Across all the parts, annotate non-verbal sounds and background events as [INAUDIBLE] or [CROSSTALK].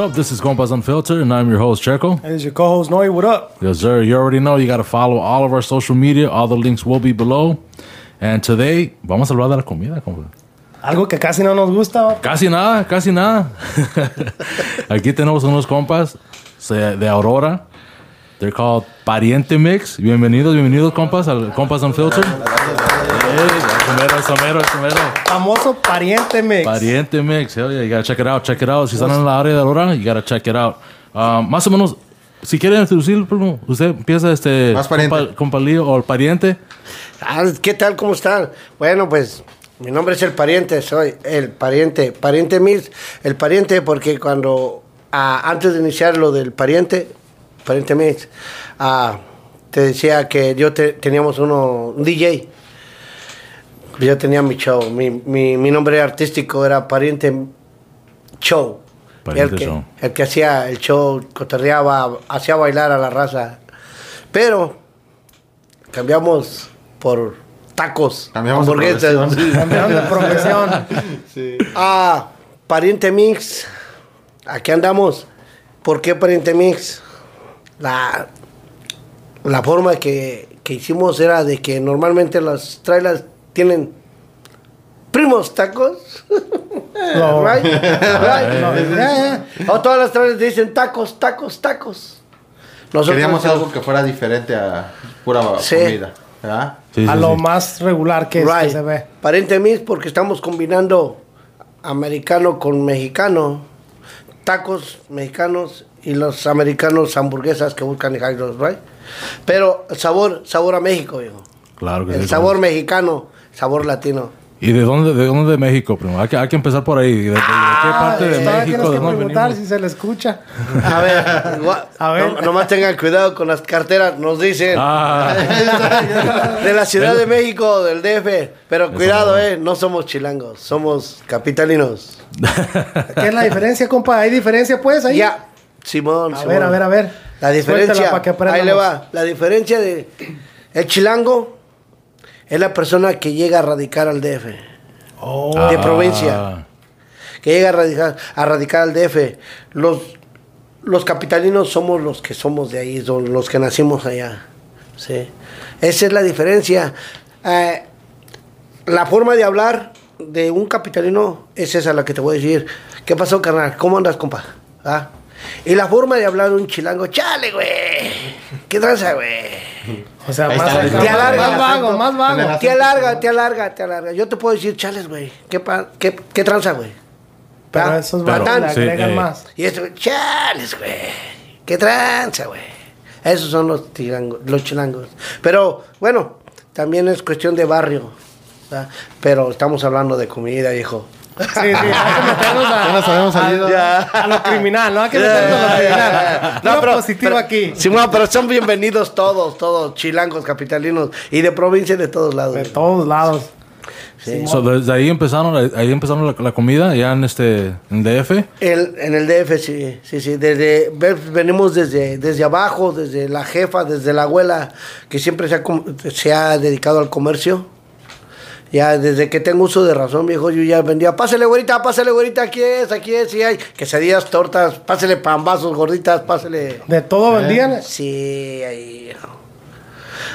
what up? This is Compas Unfiltered, and I'm your host, Checo. Hey, it's your co-host Noe. What up? Yes, sir. You already know you got to follow all of our social media. All the links will be below. And today, vamos a hablar de la comida, compa. Algo que casi no nos gusta. Casi nada, casi nada. [LAUGHS] Aquí tenemos unos compas se- de Aurora. They're called Pariente Mix. Bienvenidos, bienvenidos, compas, al Compas Unfiltered. Hey, somero, somero, somero. Famoso pariente mix. Pariente Mix. Hell yeah, you gotta check it out, check it out. Si están en la área de Aurora, you gotta check it out. Um, más o menos, si quieren introducir, primo, usted empieza este... Más pariente. compa- compalío o el pariente. Ah, ¿Qué tal? ¿Cómo están? Bueno, pues mi nombre es el pariente, soy el pariente, pariente Mix, el pariente porque cuando, ah, antes de iniciar lo del pariente, pariente Mix, ah, te decía que yo te- teníamos uno, un DJ, yo tenía mi show, mi, mi, mi nombre artístico era pariente show. Pariente el que, Show. El que hacía el show, cotorreaba, hacía bailar a la raza. Pero cambiamos por tacos, Cambiamos de hamburguesas. profesión. Campeón de profesión. [LAUGHS] Ah, Pariente Mix. Aquí andamos. ¿Por qué Pariente Mix? La, la forma que, que hicimos era de que normalmente las trailers tienen primos tacos. [LAUGHS] No. Right? Right? No, ya, ya. O todas las trailers dicen tacos, tacos, tacos. Nosotros Queríamos decimos- algo que fuera diferente a pura Sí. comida. ¿verdad? Sí, A lo sí. más regular que, es, que se ve. Pariente Mix porque estamos combinando americano con mexicano, tacos mexicanos y los americanos hamburguesas que buscan en right? Pero el sabor, sabor a México, viejo. Claro que El sí. sabor mexicano, sabor latino. ¿Y de dónde, de dónde de México, primo? Hay que, hay que empezar por ahí. ¿De, de- de qué parte de México? tienes ¿De que dónde preguntar venimos? si se le escucha. A ver, gua- A ver. no- nomás tengan cuidado con las carteras, nos dicen. Ah, [LAUGHS] De la Ciudad de México, del DF. Pero cuidado, eh, no somos chilangos, somos capitalinos. ¿Qué es la diferencia, compa? ¿Hay diferencia, pues, ahí? Ya, Simón. A Simón. ver, a ver, a ver. La diferencia, que ahí le va. La diferencia de el chilango es la persona que llega a radicar al DF, Oh, de Ah. provincia, que llega a radicar, a radicar al DF. Los, los capitalinos somos los que somos de ahí, son los que nacimos allá. ¿sí? Esa es la diferencia. Eh, la forma de hablar de un capitalino es esa la que te voy a decir. ¿Qué pasó, carnal? ¿Cómo andas, compa? ¿Ah? Y la forma de hablar de un chilango, chale, güey. ¿Qué tranza, güey? O sea, Ahí más, está, acá, Te alarga más vago, más vago. Te alarga, te alarga, te alarga. Yo te puedo decir, chales, güey. ¿Qué, pa- qué, qué tranza, güey? Pero ¿Ah? esos Pero, sí, agregan eh. más. Y esto, chales, güey. ¿Qué tranza, güey? Esos son los, tirangos, los chilangos. Pero, bueno, también es cuestión de barrio. ¿verdad? Pero estamos hablando de comida, viejo. Sí, sí, hay que meternos a, Ya nos habíamos salido. a, a lo criminal, ¿no? Hay que meternos a lo criminal. No, positivo pero- aquí. Simón, pero son bienvenidos todos, todos, chilangos, capitalinos y de provincia y de todos lados. De todos lados. Sí. so, desde ahí empezaron, ahí empezaron la, la comida, ya en este en DF. El- en el DF, sí, sí, sí. Desde, ve- venimos desde, desde abajo, desde la jefa, desde la abuela, que siempre se ha, se ha dedicado al comercio. Ya desde que tengo uso de razón, viejo, yo ya vendía. Pásale, güerita, pásale, güerita, aquí es, aquí es, sí hay. Quesadillas, tortas, pásale pambazos, gorditas, pásale. De todo vendían. Sí, ahí.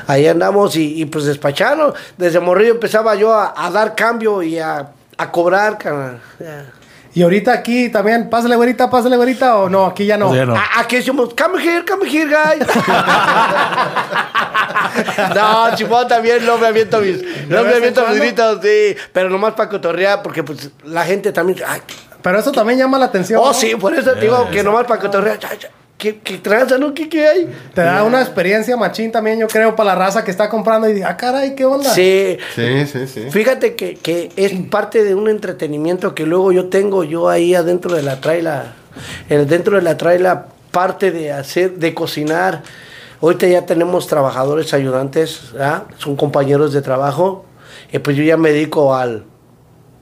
Ahí andamos y, y, pues despachando. Desde Morrillo empezaba yo a, a dar cambio y a, a cobrar, carnal. Y ahorita aquí también, pásale güerita, pásale güerita, o no, aquí ya no. O sea, no. A- Aquí decimos, come here, come here, guys. [LAUGHS] no, chipón también no me aviento mis, no ¿De me aviento mis gritos, sí. Pero nomás para cotorrear, porque pues la gente también, ay, Pero eso también llama la atención. oh ¿no? sí, por eso te digo que nomás para cotorrear, ya, ya, ¿qué, qué tranza, no? ¿Qué, qué hay? Te da una experiencia machín también, yo creo, para la raza que está comprando y dice, ah, caray, ¿qué onda? Sí, Sí, sí, sí. Fíjate que, que es parte de un entretenimiento que luego yo tengo yo ahí adentro de la traila. Dentro de la traila parte de hacer, de cocinar. Ahorita ya tenemos trabajadores ayudantes, ¿ah? son compañeros de trabajo. Y pues yo ya me dedico al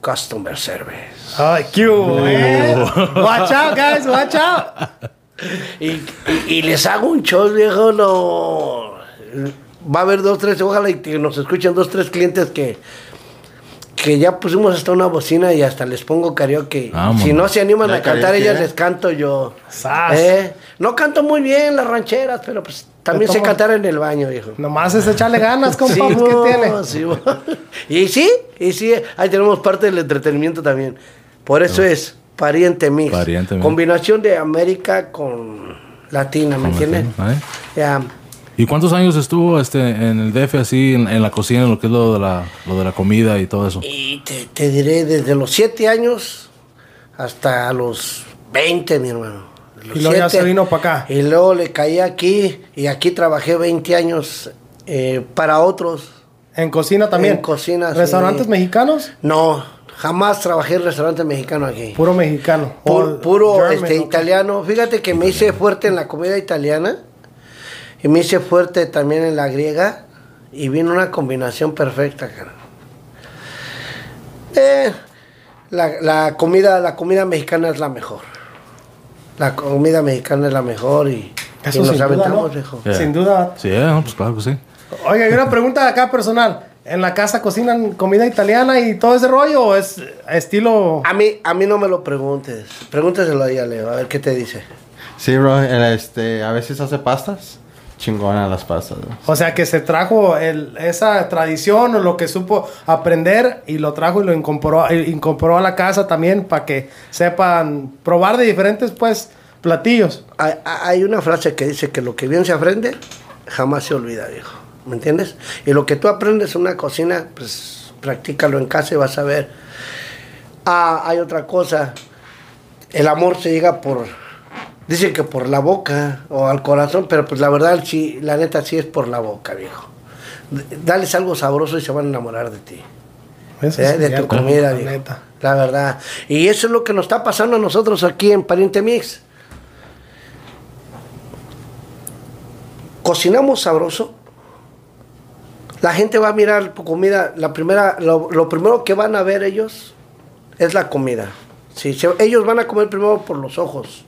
customer service. Ay, eh. Watch out, guys, watch out. Y, y- y les hago un show, viejo, no. Va a haber dos, tres, ojalá y que nos escuchen dos, tres clientes que, que ya pusimos hasta una bocina y hasta les pongo karaoke. Vámonos. Si no se animan Ya a cantar, karaoke, ellas ¿eh? les canto yo. ¿Eh? No canto muy bien las rancheras, pero pues también sé cantar en el baño, viejo. Nomás es echarle ganas, compa, [LAUGHS] Sí, pues, ¿qué mo, tiene? sí, [LAUGHS] y sí, y sí, ahí tenemos parte del entretenimiento también. Por eso es pariente mix. Pariente mix. Combinación de América con Latina, ¿me entiendes? ¿eh? Ya. ¿Y cuántos años estuvo este en el DF así en, en la cocina, en lo que es lo de la, lo de la comida y todo eso? Y te, te diré desde los 7 años hasta los 20, mi hermano. Los Y luego ya se vino pa' acá. Y luego le caí aquí y aquí trabajé 20 años eh, para otros. En cocina también. En cocina, sí. ¿Restaurantes mexicanos? No, jamás trabajé en restaurante mexicano aquí. Puro mexicano. Puro este, ¿no? italiano. Fíjate que me hice fuerte en la comida italiana y me hice fuerte también en la griega y vino una combinación perfecta, cara. Eh, la, la comida, la comida mexicana es la mejor. La comida mexicana es la mejor y, y Eso nos sin duda, aventamos, ¿no? viejo. Yeah. Sin duda. Sí, eh, pues claro que sí. Oiga, y una pregunta acá personal. ¿En la casa cocinan comida italiana y todo ese rollo o es estilo... A mí, a mí no me lo preguntes. Pregúntaselo ahí a Leo, a ver qué te dice. Sí, bro, este, a veces hace pastas. Chingona las pastas, bro. O sea, que se trajo el- esa tradición o lo que supo aprender y lo trajo y lo incorporó, incorporó a la casa también para que sepan probar de diferentes, pues, platillos. Hay, hay una frase que dice que lo que bien se aprende jamás se olvida, viejo. ¿Me entiendes? Y lo que tú aprendes en una cocina, pues practícalo en casa y vas a ver. Ah, hay otra cosa. El amor se llega por. Dicen que por la boca o al corazón, pero pues la verdad, sí, la neta sí es por la boca, viejo. Dales algo sabroso y se van a enamorar de ti. Eso ¿eh? de tu comida, la neta. La verdad. Y eso es lo que nos está pasando a nosotros aquí en Pariente Mix. Cocinamos sabroso. La gente va a mirar comida. La primera, lo, lo primero que van a ver ellos es la comida. Sí, se- ellos van a comer primero por los ojos.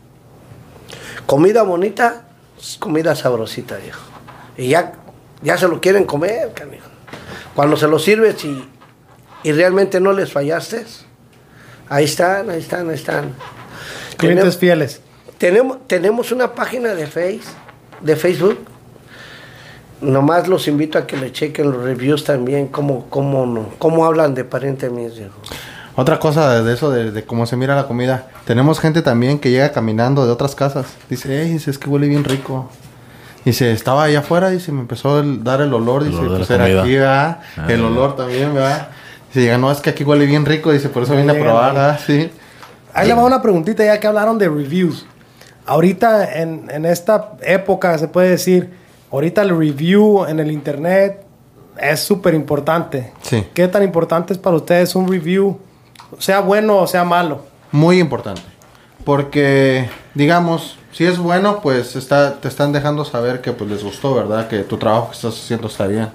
Comida bonita, comida sabrosita, viejo. Y ya, ya se lo quieren comer, canijo. Cuando se lo sirves y, y realmente no les fallaste, ahí están, ahí están, ahí están. Clientes Tenemos- fieles. tenemos, tenemos una página de face, de Facebook. Nomás los invito a que le chequen los reviews también, cómo, cómo, no, cómo hablan de pariente mío. Otra cosa de, eso, de, de cómo se mira la comida. Tenemos gente también que llega caminando de otras casas. Dice, hey, dice, es que huele bien rico. Dice, estaba allá afuera y se me empezó a dar el olor. El Dice, olor de pues era aquí, ¿verdad? Ah, el ya. olor también, ¿verdad? Dice, llega, no, es que aquí huele bien rico. Dice, por eso vine a probar. ¿verdad? Sí. Ahí le va una preguntita ya que hablaron de reviews. Ahorita, en, en esta época, se puede decir, ahorita el review en el internet es súper importante. Sí. ¿Qué tan importante es para ustedes un review, sea bueno o sea malo? Muy importante. Porque, digamos, si es bueno, pues está, te están dejando saber que pues les gustó, ¿verdad? Que tu trabajo que estás haciendo está bien.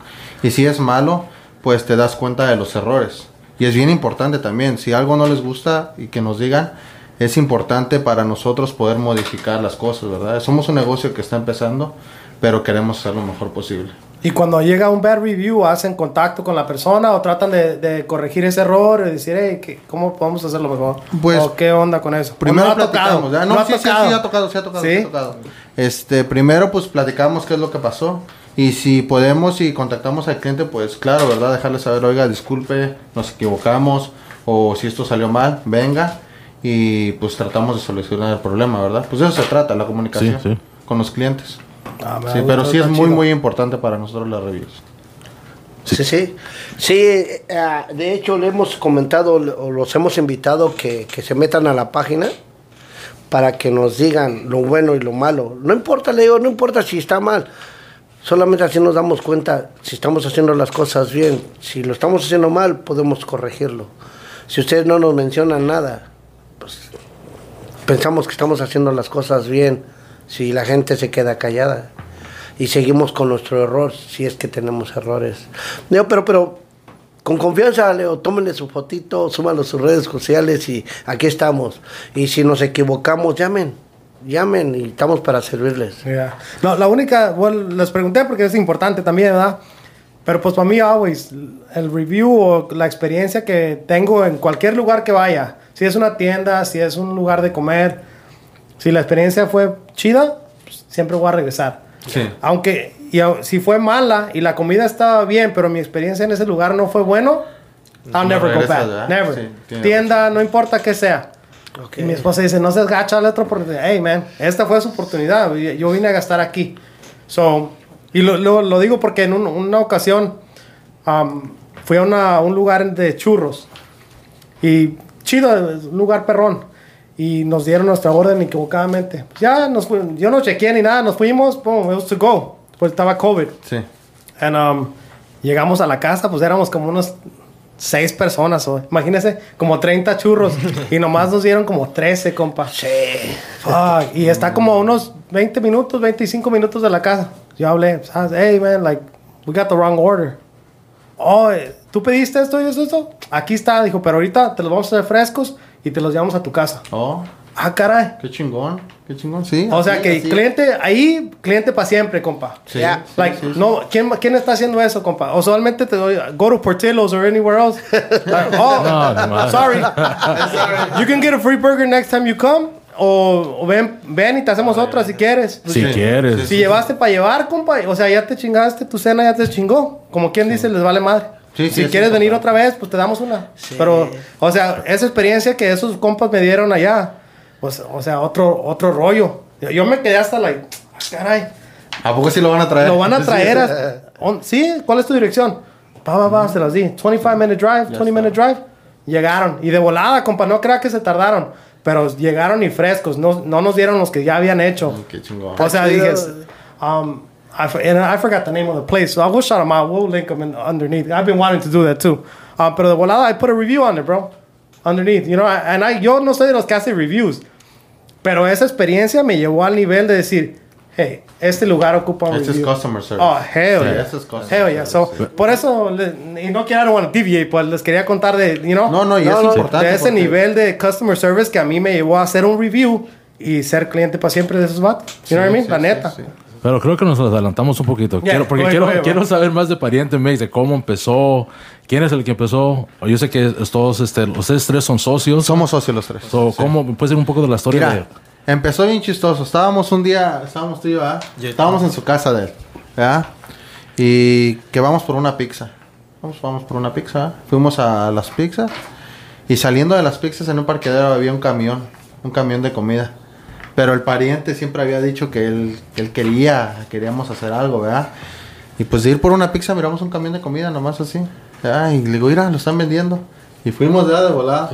Y si es malo, pues te das cuenta de los errores. Y es bien importante también, si algo no les gusta y que nos digan, es importante para nosotros poder modificar las cosas, ¿verdad? Somos un negocio que está empezando, pero queremos hacer lo mejor posible. Y cuando llega un bad review, ¿hacen contacto con la persona o tratan de, de corregir ese error y decir, hey, ¿qué- ¿cómo podemos hacerlo mejor? Pues, ¿O qué onda con eso? ¿O Primero no tocado? platicamos, ¿ya? No, ha sí, sí, sí, tocado? ha tocado, sí ha tocado, ¿Sí? sí ha tocado. Este, primero pues platicamos qué es lo que pasó. Y si podemos y contactamos al cliente, pues claro, ¿verdad? Dejarle saber, oiga, disculpe, nos equivocamos, o si esto salió mal, venga. Y pues tratamos de solucionar el problema, ¿verdad? Pues eso se trata, la comunicación Sí, sí. con los clientes. Ah, Sí, pero sí es muy, chido. muy importante para nosotros las reviews. Sí, sí. Sí, ah, de hecho le hemos comentado o los hemos invitado que, que se metan a la página para que nos digan lo bueno y lo malo. No importa, le digo, no importa si está mal. Solamente así nos damos cuenta si estamos haciendo las cosas bien. Si lo estamos haciendo mal, podemos corregirlo. Si ustedes no nos mencionan nada, pues pensamos que estamos haciendo las cosas bien. Si la gente se queda callada y seguimos con nuestro error, si es que tenemos errores. Leo, pero, pero con confianza, Leo, tómenle su fotito, súbanlo a sus redes sociales y aquí estamos. Y si nos equivocamos, llamen, llamen y estamos para servirles. Ya. No, la única, bueno, les pregunté porque es importante también, ¿verdad? Pero pues para mí, always, el review o la experiencia que tengo en cualquier lugar que vaya, si es una tienda, si es un lugar de comer, si la experiencia fue chida, pues, siempre voy a regresar. Sí. Aunque y si fue mala y la comida estaba bien, pero mi experiencia en ese lugar no fue bueno, I'll No never go regresas, back. ¿verdad? Never. Sí, Tienda, no importa qué sea. Ok. Y mi esposa dice, no seas gacha, dale otra oportunidad. Hey, man, esta fue su oportunidad. Yo vine a gastar aquí. So, y lo, lo- lo digo porque en un- una ocasión um, fui a una- un lugar de churros. Y chido, es un lugar perrón. Y nos dieron nuestra orden equivocadamente. Ya, nos yo no chequeé ni nada, nos fuimos, boom, it was to go. Pues estaba COVID. Sí. And, um, llegamos a la casa, pues éramos como unos seis personas. o- Imagínense, como 30 churros. y nomás nos dieron como 13, compa. Sí. Fuck, y está como a unos 20 minutos, 25 minutos de la casa. Yo hablé, ¿sabes? Hey, man, like, we got the wrong order. Oh, ¿tú pediste esto y esto, esto? Aquí está, dijo, pero ahorita te los vamos a hacer frescos y te los llevamos a tu casa. Oh, Ah, caray. qué chingón. Qué chingón, sí. O sea así, que así. cliente, ahí, cliente para siempre, compa. Sí, sí, Like, sí, sí. no, ¿quién, ¿quién está haciendo eso, compa? O solamente te doy, go to Portillo's or anywhere else. [LAUGHS] Like, oh, No, no más. sorry. [LAUGHS] you can get a free burger next time you come. O, o ven, ven y te hacemos otra si quieres. Si Sí, quieres. Si llevaste para llevar, compa, o sea, ya te chingaste, tu cena ya te chingó. Como quien dice, les vale madre. Sí, si quieres sí, venir otra vez, pues te damos una. Sí. Pero, o sea, esa experiencia que esos compas me dieron allá, pues, o sea, otro, otro rollo. Yo, me quedé hasta, like, "Ah, caray, ¿A poco sí lo van a traer? lo van a [LAUGHS] traer. sí. a- [LAUGHS] on- ¿Sí? ¿Cuál es tu dirección? Va, va, va, se las di. 25 minute drive, 20 minute drive. Llegaron. Y de volada, compa, no crea que se tardaron. Pero llegaron y frescos. No, no nos dieron los que ya habían hecho. Qué chingón. O sea, dije, um, I, and I forgot the name of the place, so I will shout them out. We'll link them in, underneath. I've been wanting to do that too. Uh, pero de volada, I put a review on it, bro. Underneath, you know, and I, yo no soy de los que hace reviews, pero esa experiencia me llevó al nivel de decir, hey, este lugar ocupa un Este es customer service. Oh, hell Sí, yeah. este es customer Hell yeah. So, sí. por eso, le- y no quiero, I don't want to deviate, pues les quería contar de, you know. No, no, y es importante De ese nivel de customer service que a mí me llevó a hacer un review y ser cliente para siempre de esos vatos. You know what I mean? Sí, La sí, neta. Sí. Pero creo que nos adelantamos un poquito. Quiero- porque quiero, quiero saber más de Pariente Mix, de cómo empezó, quién es el que empezó. Yo sé que todos, este, ustedes tres son socios. Somos socios los tres. So, ¿Cómo puede ser un poco de la historia Mira, empezó bien chistoso. Estábamos un día, estábamos tú y yo, ¿verdad? Estábamos en su casa de él, ¿verdad? Y que vamos por una pizza. Vamos, vamos por una pizza. ¿verdad? Fuimos a las pizzas. Y saliendo de las pizzas en un parqueadero había un camión, un camión de comida. Pero el pariente siempre había dicho que él, que él quería, queríamos hacer algo, ¿verdad? Y pues de ir por una pizza miramos un camión de comida nomás así. ¿verdad? Y le digo, mira, lo están vendiendo. Y fuimos de, de volada.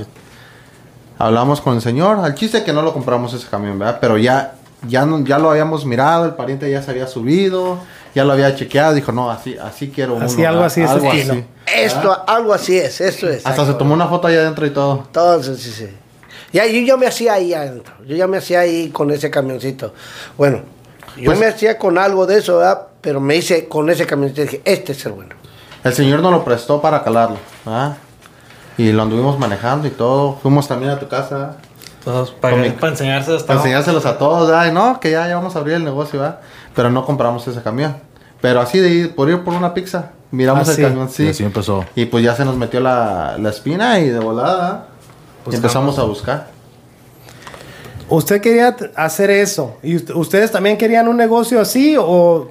Hablamos con el señor. Al chiste que no lo compramos ese camión, ¿verdad? Pero ya, ya, no- ya lo habíamos mirado, el pariente ya se había subido, ya lo había chequeado. Dijo, no, así, así quiero Así, uno, algo ¿verdad? así, Algo estilo. así. Esto, algo así es, esto es. Hasta se tomó una foto allá adentro y todo. Entonces, sí, sí. Ya, yo ya me hacía ahí adentro. Yo ya me hacía ahí con ese camioncito. Bueno, yo Pues- me hacía con algo de eso, ¿verdad? Pero me hice con ese camioncito y dije, este es el bueno. El señor nos lo prestó para calarlo, ¿verdad? Y lo anduvimos manejando y todo. Fuimos también a tu casa. Todos para, Con mi- para enseñárselos Para enseñárselos a todos, ¿verdad? Y no, que ya, ya vamos a abrir el negocio, ¿verdad? Pero no compramos ese camión. Pero así de ir, por ir por una pizza, miramos Ah, el sí. camión, Y sí. así empezó. Y pues ya se nos metió la, la espina y de volada Y empezamos a buscar. ¿Usted quería hacer eso? ¿Y ust- ustedes también querían un negocio así o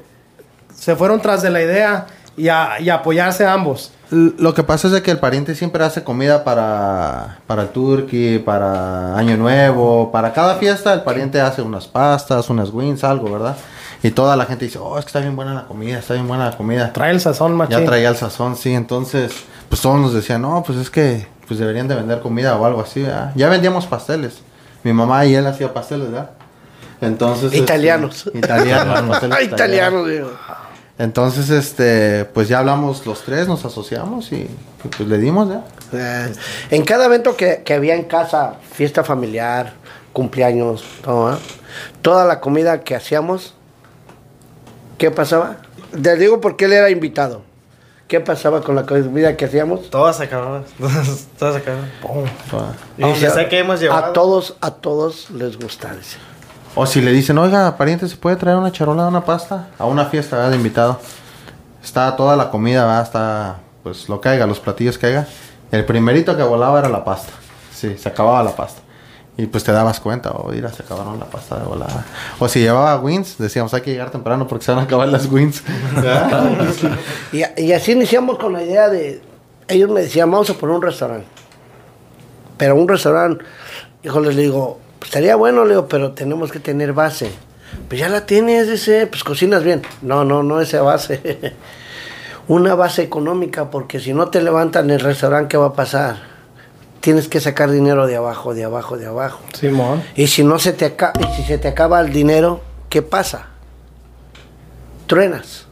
se fueron tras de la idea y, a- y apoyarse a ambos? Lo que pasa es de que el pariente siempre hace comida para, para el turkey, para Año Nuevo, para cada fiesta el pariente hace unas pastas, unas wings, algo, ¿verdad? Y toda la gente dice, oh, es que está bien buena la comida, está bien buena la comida. Trae el sazón, machín. Ya traía el sazón, sí, entonces, pues todos nos decían, no, pues es que pues deberían de vender comida o algo así, ¿verdad? Ya vendíamos pasteles. Mi mamá y él hacía pasteles, ¿verdad? Entonces... este, Italianos. italianos, pasteles [LAUGHS] Ah, italiano, digo. entonces, este, pues ya hablamos los tres, nos asociamos y, pues le dimos ya. Eh, en cada evento que, que había en casa, fiesta familiar, cumpleaños, todo, ¿eh? toda la comida que hacíamos, ¿qué pasaba? Te digo porque él era invitado. ¿Qué pasaba con la comida que hacíamos? Todas acababan. [LAUGHS] Todas, todas acababan. Y O sea, sea que hemos llevado. A todos, a todos les gusta, dice. O si le dicen, oiga, pariente, ¿se puede traer una charola una pasta? A una fiesta ¿verdad? de invitado. está toda la comida, ¿verdad? Está, pues lo que haya, los platillos que haya. El primerito que volaba era la pasta. Sí, se acababa la pasta. Y pues te dabas cuenta, oh, mira, se acabaron la pasta de volada. O si llevaba wins, decíamos, hay que llegar temprano porque se van a acabar las wins. [LAUGHS] Y, y así iniciamos con la idea de. Ellos me decían, vamos a poner un restaurante. Pero un restaurante, híjole, le digo, pues, estaría bueno, le digo, pero tenemos que tener base. Pues ya la tienes, ese, pues cocinas bien. No, no, no esa base. [LAUGHS] Una base económica, porque si no te levantan el restaurante, ¿qué va a pasar? Tienes que sacar dinero de abajo, de abajo, de abajo. Simón. Y si no se te acaba, y si se te acaba el dinero, ¿qué pasa? Truenas.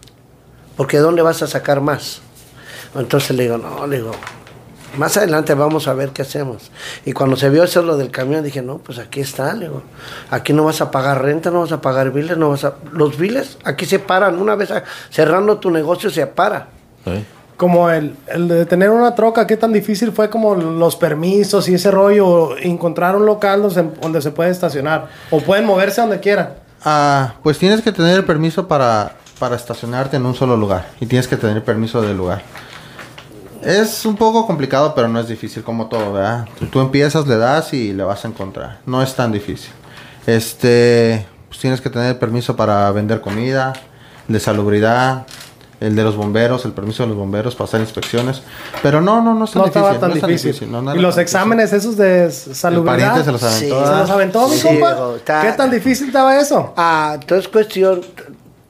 Porque ¿dónde vas a sacar más? Entonces le digo, no, le digo, más adelante vamos a ver qué hacemos. Y cuando se vio eso lo del camión, dije, no, pues aquí está, le digo, aquí no vas a pagar renta, no vas a pagar biles, no vas a... Los biles aquí se paran, una vez a- cerrando tu negocio se para. Sí. Como el, el de tener una troca, qué tan difícil fue como los permisos y ese rollo, encontrar un local donde se, puede estacionar o pueden moverse donde quieran. Ah, pues tienes que tener el permiso para, para estacionarte en un solo lugar. Y tienes que tener permiso del lugar. Es un poco complicado, pero no es difícil como todo, ¿verdad? Tú, tú empiezas, le das y le vas a encontrar. No es tan difícil. Este, pues tienes que tener permiso para vender comida, de salubridad, el de los bomberos, el permiso de los bomberos para hacer inspecciones. Pero no, no, no es tan No difícil. estaba tan no difícil. no, no y los difícil. exámenes esos de El salubridad. pariente se los aventó. Sí. ¿Se los aventó, mi Sí, compa? está- ¿Qué tan difícil estaba eso? Ah, entonces cuestión,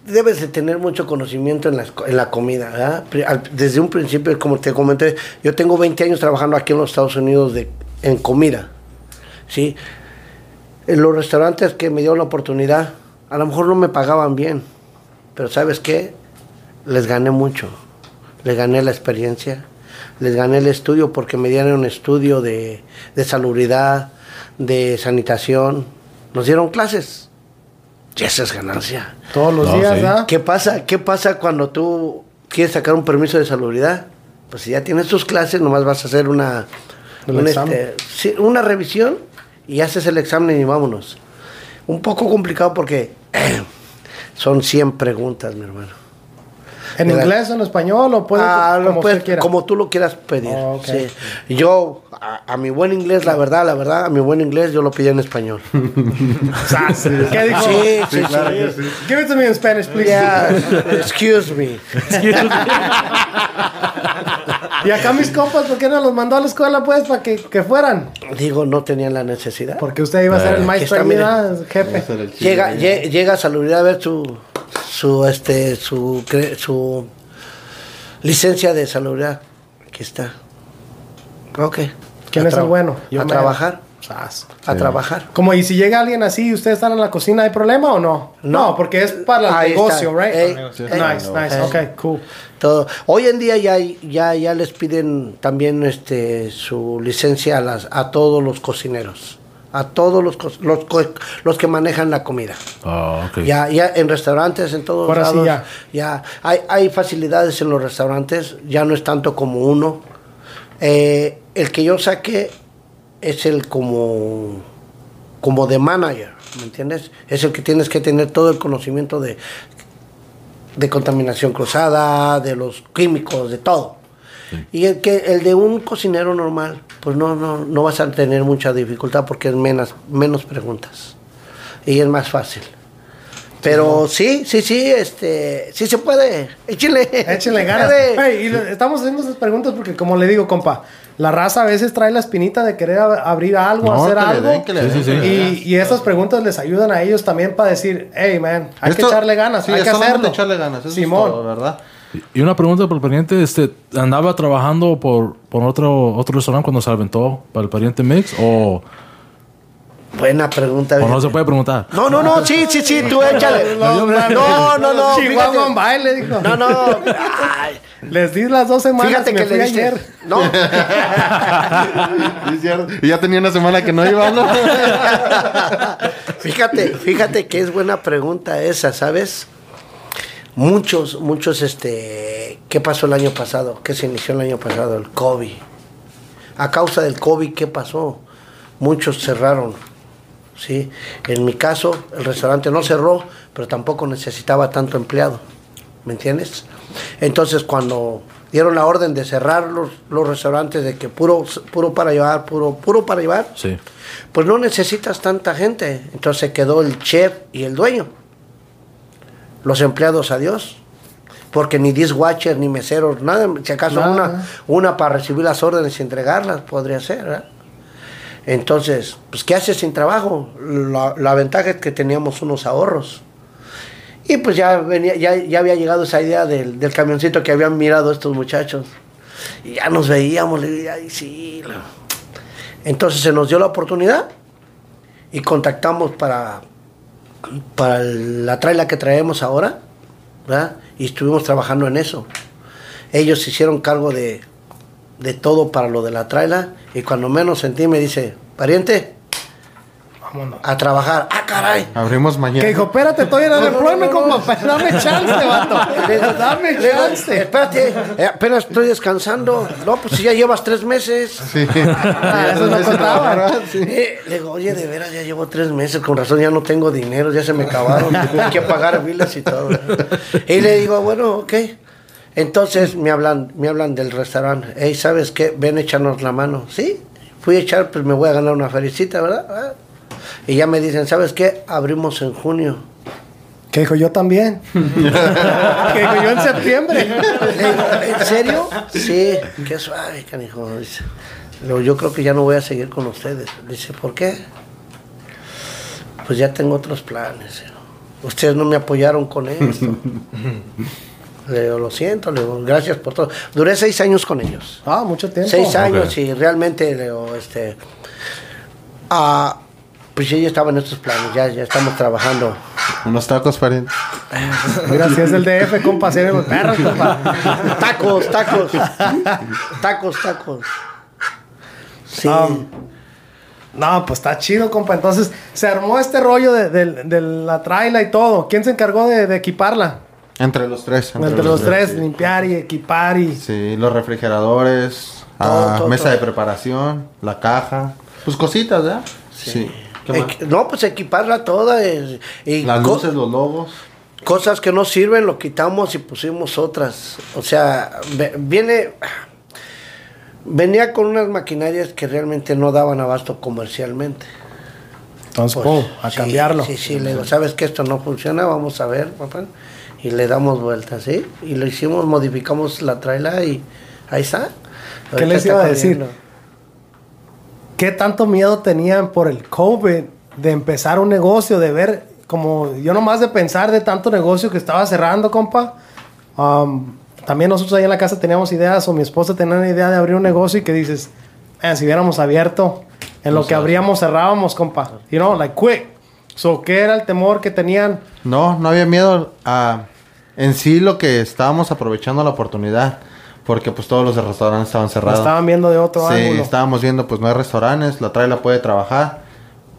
debes de tener mucho conocimiento en la, esco- en la comida, ¿verdad? Desde un principio, como te comenté, yo tengo 20 años trabajando aquí en los Estados Unidos de, en comida, ¿sí? En los restaurantes que me dieron la oportunidad, a lo mejor no me pagaban bien, pero ¿sabes qué? Les gané mucho, les gané la experiencia, les gané el estudio porque me dieron un estudio de, de salubridad, de sanitación, nos dieron clases. Y eso es ganancia. Todos los No, días, sí. ¿verdad? ¿Qué pasa? ¿Qué pasa cuando tú quieres sacar un permiso de salubridad? Pues si ya tienes tus clases, nomás vas a hacer una, un, este, sí, una revisión y haces el examen y vámonos. Un poco complicado porque [CLEARS THROAT] son 100 preguntas, mi hermano. ¿En de la- inglés o en español o puede Ah, lo como puedes- usted quiera? como tú lo quieras pedir. Oh, sí. Yo, a, a mi buen inglés, la verdad, la verdad, a mi buen inglés yo lo pedí en español. Sas. [LAUGHS] ¿Qué dijo? Sí, sí, sí. Give it to me in Spanish, please. Yeah, excuse me. [LAUGHS] Y acá mis compas, ¿por qué no los mandó a la escuela, pues, para que, que fueran? Digo, no tenían la necesidad. Porque usted iba a ser el maestro jefe. Llega, lle- llega a salubridad a ver su, su, este, su, cre- su licencia de salubridad. Aquí está. Ok. ¿Quién A es el bueno? Yo a trabajar. Sas. A trabajar. Como, y si llega alguien así y ustedes están en la cocina, ¿hay problema o no? No. No, porque es para el Ahí negocio, está. right? Ey, nice, ey, nice, ey. ok, cool. Todo. Hoy en día ya, ya, ya les piden también este, su licencia a, las, a todos los cocineros. A todos los, co- los, co- los que manejan la comida. Oh, ok. Ya, ya en restaurantes, en todos Ahora sí, lados, ya. ya hay, hay facilidades en los restaurantes, ya no es tanto como uno. Eh, el que yo saqué es el como, como de manager, ¿me entiendes? Es el que tienes que tener todo el conocimiento de, de contaminación cruzada, de los químicos, de todo. Y el que el de un cocinero normal, pues no, no, no vas a tener mucha dificultad porque es menos, menos preguntas. Y es más fácil. Pero sí, sí, sí, este, sí se puede. Échenle. Échenle ganas. Hey, y estamos haciendo esas preguntas porque, como le digo, compa, la raza a veces trae la espinita de querer ab- abrir algo, No, hacer que le algo. den, Sí, sí, sí. Y, y esas preguntas les ayudan a ellos también para decir, hey, man, hay Esto- que echarle ganas, sí, hay que hacerlo. echarle ganas, eso Simón. es todo, ¿verdad? Y una pregunta por el pariente, este, ¿andaba trabajando por, por otro, otro restaurante cuando se aventó para el pariente Mix? ¿O, Buena pregunta. o no se puede preguntar? No, no, no, sí, sí, sí, tú [LAUGHS] échale. No, no, no, no. Chihuahua en baile, dijo. No, no. Ay, Les di las dos semanas fíjate me que fui le diste. ayer. No. [LAUGHS] Sí, es cierto. Y ya tenía una semana que no iba, ¿no? [LAUGHS] Fíjate, fíjate que es buena pregunta esa, ¿sabes? Muchos, muchos, este, ¿qué pasó el año pasado? ¿Qué se inició el año pasado? El COVID. A causa del COVID, ¿qué pasó? Muchos cerraron, ¿sí? En mi caso, el restaurante no cerró, pero tampoco necesitaba tanto empleado, ¿me entiendes? Entonces cuando dieron la orden de cerrar los, los restaurantes de que puro, puro para llevar, puro, puro para llevar, Sí. pues no necesitas tanta gente. Entonces quedó el chef y el dueño. Los empleados, adiós. Porque ni dishwatcher, ni meseros, nada. Si acaso Nada. una, una para recibir las órdenes y entregarlas, podría ser. ¿verdad? Entonces, pues, ¿qué haces sin trabajo? La, la ventaja es que teníamos unos ahorros. Y pues ya, venía, ya, ya había llegado esa idea del, del camioncito que habían mirado estos muchachos. Y ya nos veíamos, ay, sí. Entonces se nos dio la oportunidad y contactamos para, para la traila que traemos ahora, ¿verdad? Y estuvimos trabajando en eso. Ellos se hicieron cargo de, de todo para lo de la traila y cuando menos sentí me dice, pariente, Vámonos. a trabajar. ¡Ah, caray! Abrimos mañana. Que dijo, espérate, estoy en No, no, unemployment, no, no, compa. Dame chance, vato. Dame Le digo, chance. Espérate, eh, apenas estoy descansando. No, pues si ya llevas tres meses. Sí. Ah, eso no contaba. Sí. Eh, le digo, oye, de veras, ya llevo tres meses, con razón ya no tengo dinero, ya se me acabaron, hay que pagar biles y todo. Y le digo, bueno, ok. Entonces me hablan, me hablan del restaurante. Hey, ¿sabes qué? Ven, échanos la mano. Sí, fui a echar, pues me voy a ganar una felicita, ¿verdad? Y ya me dicen, ¿sabes qué? Abrimos en junio. Que dijo, yo también. [LAUGHS] que dijo, yo en septiembre. [LAUGHS] Le digo, ¿en serio? Sí, qué suave, canijo. Dice. Yo creo que ya no voy a seguir con ustedes. Dice, ¿por qué? Pues ya tengo otros planes. Ustedes no me apoyaron con esto. [LAUGHS] Le digo, lo siento, le digo, gracias por todo. Duré seis años con ellos. Ah, mucho tiempo. Seis años y realmente, le digo, este... ah, pues ya estaba en estos planes, ya, ya estamos trabajando. Unos tacos, pariente. Mira, si es el DF, compa, si eres perro, compa. Tacos, tacos. tacos, tacos. Sí. Um, no, pues está chido, compa. Entonces, se armó este rollo de, de- de la traila y todo. ¿Quién se encargó de, de equiparla? Entre los tres. Entre, los tres, sí. limpiar y equipar y... Sí, los refrigeradores, Todo, ah, todo, mesa todo. de preparación, la caja. Pues cositas, ¿verdad? Sí. ¿Qué No, pues equiparla toda. Y Las luces, los logos. cosas que no sirven, lo quitamos y pusimos otras. O sea, viene. Venía con unas maquinarias que realmente no daban abasto comercialmente. Entonces, Pues, pum, a sí, cambiarlo. Sí, sí, le digo, ¿sabes que esto no funciona? Vamos a ver, papá. Y le damos vueltas, ¿sí? Y lo hicimos, modificamos la traila y ahí está. ¿Qué les está iba a decir? corriendo. ¿Qué tanto miedo tenían por el COVID de empezar un negocio, de ver, como yo nomás de pensar de tanto negocio que estaba cerrando, compa? um, también nosotros ahí en la casa teníamos ideas, o mi esposa tenía una idea de abrir un negocio y que dices, "Man, si hubiéramos abierto, en lo que abríamos, cerrábamos, compa. You know, like quick. So, ¿qué era el temor que tenían? No, no había miedo a... En sí lo que estábamos aprovechando la oportunidad. Porque pues todos los restaurantes estaban Lo cerrados. estaban viendo de otro Sí, ángulo. estábamos viendo pues no hay restaurantes, la traila puede trabajar.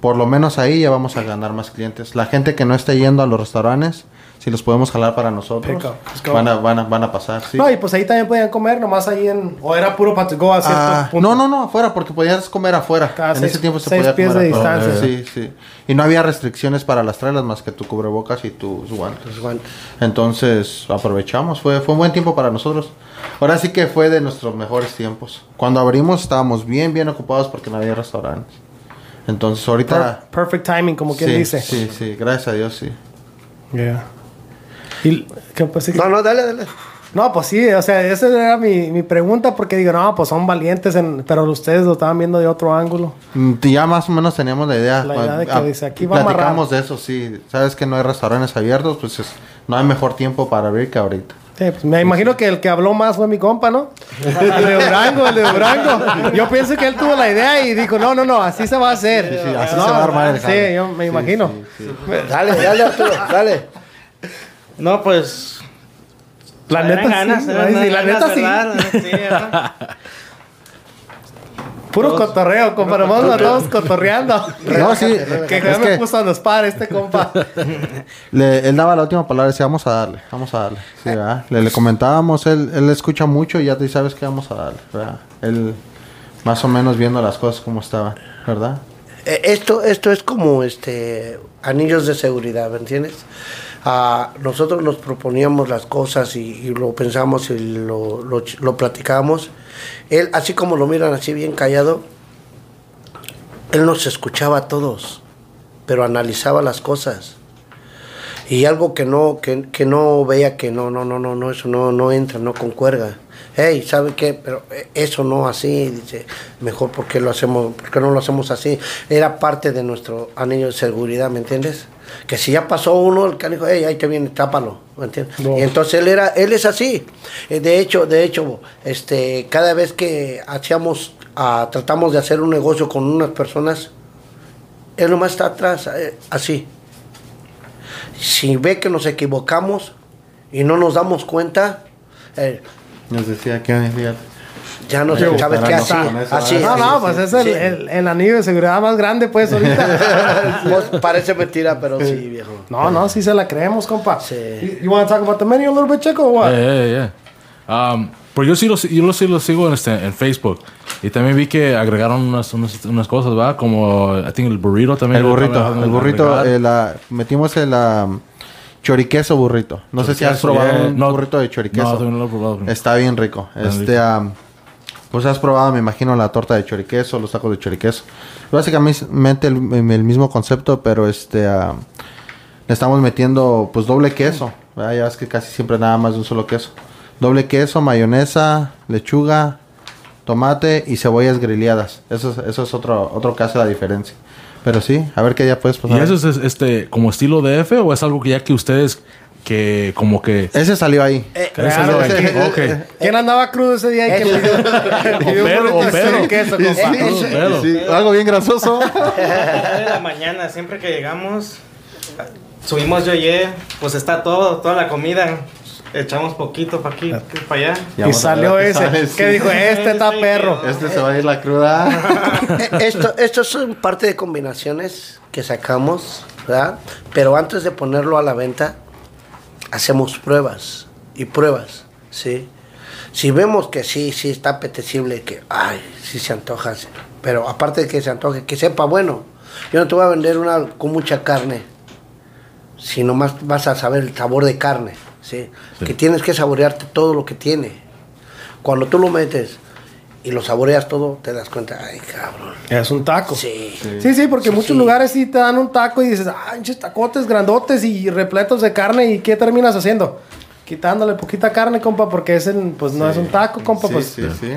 Por lo menos ahí ya vamos a ganar más clientes. La gente que no esté yendo a los restaurantes, si los podemos jalar para nosotros, van a, van, a, van a pasar, sí. No, y pues ahí también podían comer, nomás ahí en... O era puro para to go a cierto Ah, punto. no, no, no, afuera, porque podías comer afuera. Cada en seis- ese tiempo se seis podía pies comer de afuera. distancia. Sí, sí. Y no había restricciones para las trailas más que tu cubrebocas y tus guantes. Los guantes. Entonces aprovechamos, fue, fue un buen tiempo para nosotros. Ahora sí que fue de nuestros mejores tiempos. Cuando abrimos estábamos bien, bien ocupados porque no había restaurantes. Entonces ahorita... Per- perfect timing, como quien sí, dice. Sí, sí, gracias a Dios, sí. Yeah. Y, ¿qué, pues, sí? No, no, dale, dale. No, pues sí, o sea, esa era mi, mi pregunta porque digo, no, pues son valientes, en- pero ustedes lo estaban viendo de otro ángulo. Mm, Ya más o menos teníamos la idea. La idea de que Ah, dice, aquí va a Platicamos de eso, sí. Sabes que no hay restaurantes abiertos, pues es- no hay mejor tiempo para abrir que ahorita. Sí, pues me imagino que el que habló más fue mi compa, ¿no? El de Durango, el de Durango. Yo pienso que él tuvo la idea y dijo, no, no, no, así se va a hacer. Sí, sí, así No, se va a armar el Sí, yo me Sí, imagino. sí, sí. Dale, dale, Arturo, dale. No, pues. La neta ganas, sí. eran Ay, sí, la ganas, neta sí. ¿verdad? Sí, [LAUGHS] ¿verdad? Puro cotorreo, compa, nomás nos estamos cotorreando. [LAUGHS] No, sí, [LAUGHS] Que es ya me que puso a los par este compa. le- él daba la última palabra y decía, vamos a darle, vamos a darle. Sí, ¿verdad? Le, le comentábamos, él, él escucha mucho y ya te sabes que vamos a darle, ¿verdad? Él más o menos viendo las cosas como estaban, ¿verdad? Eh, Esto, esto es como este anillos de seguridad, ¿me entiendes? Ah, nosotros nos proponíamos las cosas y, lo pensamos y lo, lo platicábamos. Él, así como lo miran así bien callado, él nos escuchaba a todos, pero analizaba las cosas. Y algo que no, que, que no veía que no, no, no, no, no, eso no, no entra, no concuerda. Hey, ¿sabe qué? Pero eh, eso no así, dice, mejor porque lo hacemos, porque no lo hacemos así. Era parte de nuestro anillo de seguridad, ¿me entiendes? Que si ya pasó uno, el canijo, hey, ahí te viene, tápalo, ¿me entiendes? No. Y entonces él era, él es así. Eh, De hecho, de hecho, este, cada vez que hacíamos, ah, tratamos de hacer un negocio con unas personas, él nomás está atrás, eh, así. Si ve que nos equivocamos y no nos damos cuenta, eh, Nos decía que fíjate. ya no que sabes qué así. así ¿verdad? No, no, pues es el, Sí. el, el anillo de seguridad más grande, pues, ahorita. [LAUGHS] Pues, parece mentira, pero sí, viejo. no, no, sí se la creemos, compa. Sí. You, you want to talk about the menu a little bit, Checo, or what? Yeah, yeah, yeah. Um, pero yo sí lo, yo lo, sí lo sigo en, este, en Facebook. Y también vi que agregaron unas, unas, unas cosas, ¿va? Como, I think el burrito también. El burrito, el burrito, eh, la- metimos el um, choriqueso burrito. No sé si has probado yeah. un No, burrito de choriqueso. no, lo he probado. Está bien rico. Bien este, um, pues has probado, me imagino, la torta de choriqueso, los tacos de choriqueso. Básicamente el, el mismo concepto, pero este, um, le estamos metiendo pues doble queso. ¿verdad? Ya ves que casi siempre nada más de un solo queso. Doble queso, mayonesa, lechuga, tomate y cebollas grilladas. Eso es, eso es otro, otro que hace la diferencia. Pero sí, a ver qué ya puedes pasar. ¿Y eso es este como estilo de F o es algo que ya que ustedes que como que Ese salió ahí. Eh, Ese salió Claro, aquí? que- Ok. ¿Quién andaba crudo ese día [LAUGHS] y sí, algo bien grasoso. [LAUGHS] de la mañana, siempre que llegamos, subimos yo pues está todo, toda la comida. Echamos poquito para aquí, para allá. Y salió ese, sale, que sí. dijo, este está perro. Este se va a ir la cruda. [LAUGHS] Eh, Esto, esto son parte de combinaciones que sacamos, ¿verdad? Pero antes de ponerlo a la venta, hacemos pruebas y pruebas, ¿sí? Si vemos que sí, sí está apetecible, que, ay, sí se antoja, pero aparte de que se antoje, que sepa bueno. Yo no te voy a vender una con mucha carne, si nomás vas a saber el sabor de carne, ¿sí? Sí. Que tienes que saborearte todo lo que tiene. Cuando tú lo metes y lo saboreas todo, te das cuenta, ay, cabrón. Es un taco. Sí. Sí, sí, porque Sí, muchos lugares sí te dan un taco y dices, ay, pinches tacotes grandotes y repletos de carne. ¿Y qué terminas haciendo? Quitándole poquita carne, compa, porque ese pues no es un taco, compa. Sí, pues, sí, sí.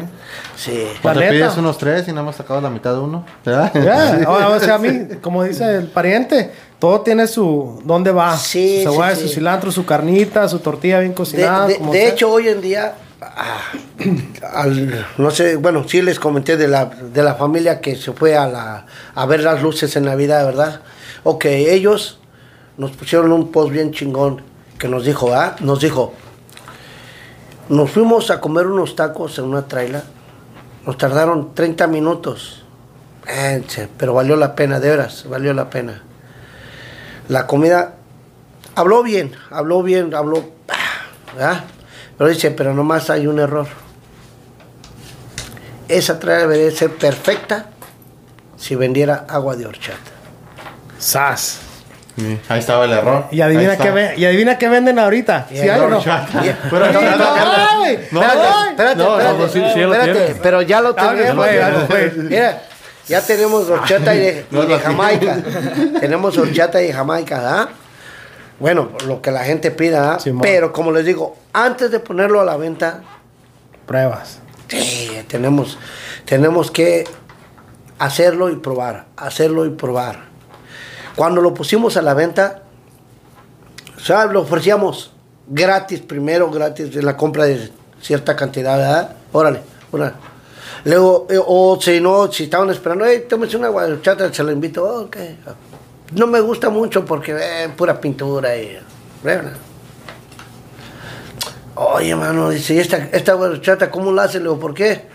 Sí. Cuando neta. pides unos tres y nada más sacado la mitad de uno. ¿verdad? Ya, [LAUGHS] Sí. ahora, o sea, a mí, como dice el pariente, todo tiene su... ¿Dónde va? Sí, su cebolla, sí, su sí. cilantro, su carnita, su tortilla bien cocinada. de- como de sea. hecho, hoy en día, ah, [CLEARS THROAT] al- no sé, bueno, sí les comenté de la, de la familia que se fue a, la, a ver las luces en Navidad, ¿verdad? Ok, ellos nos pusieron un post bien chingón que nos dijo, ¿ah? Nos dijo, nos fuimos a comer unos tacos en una traila, nos tardaron 30 minutos, pero valió la pena, de veras, valió la pena. La comida habló bien, habló bien, habló, ¿verdad? Pero dice, pero nomás hay un error. Esa traila debería ser perfecta si vendiera agua de horchata. ¡Sas! Ahí estaba el error. Y adivina, qué, ve- y adivina qué venden ahorita. ¿Sí hay o no? Pero [LAUGHS] no, no, espérate, pero ya lo tenemos. Mira, ya tenemos horchata y de, [LAUGHS] y de Jamaica. [LAUGHS] tenemos horchata y de Jamaica, ¿ah? Bueno, lo que la gente pida, ¿ah? Pero como les digo, antes de ponerlo a la venta, Pruebas. Sí, tenemos, tenemos que hacerlo y probar, hacerlo y probar. Cuando lo pusimos a la venta, o sea, lo ofrecíamos gratis, primero gratis en la compra de cierta cantidad, ¿verdad? Órale, órale. Luego, eh, o si no, si estaban esperando, hey, tómese una guachata, se lo invito, "Oh, ok. No me gusta mucho porque eh, pura pintura y... ¿verdad? Oye, mano, dice, ¿y esta, esta horchata cómo la hace? Le digo, ¿por qué?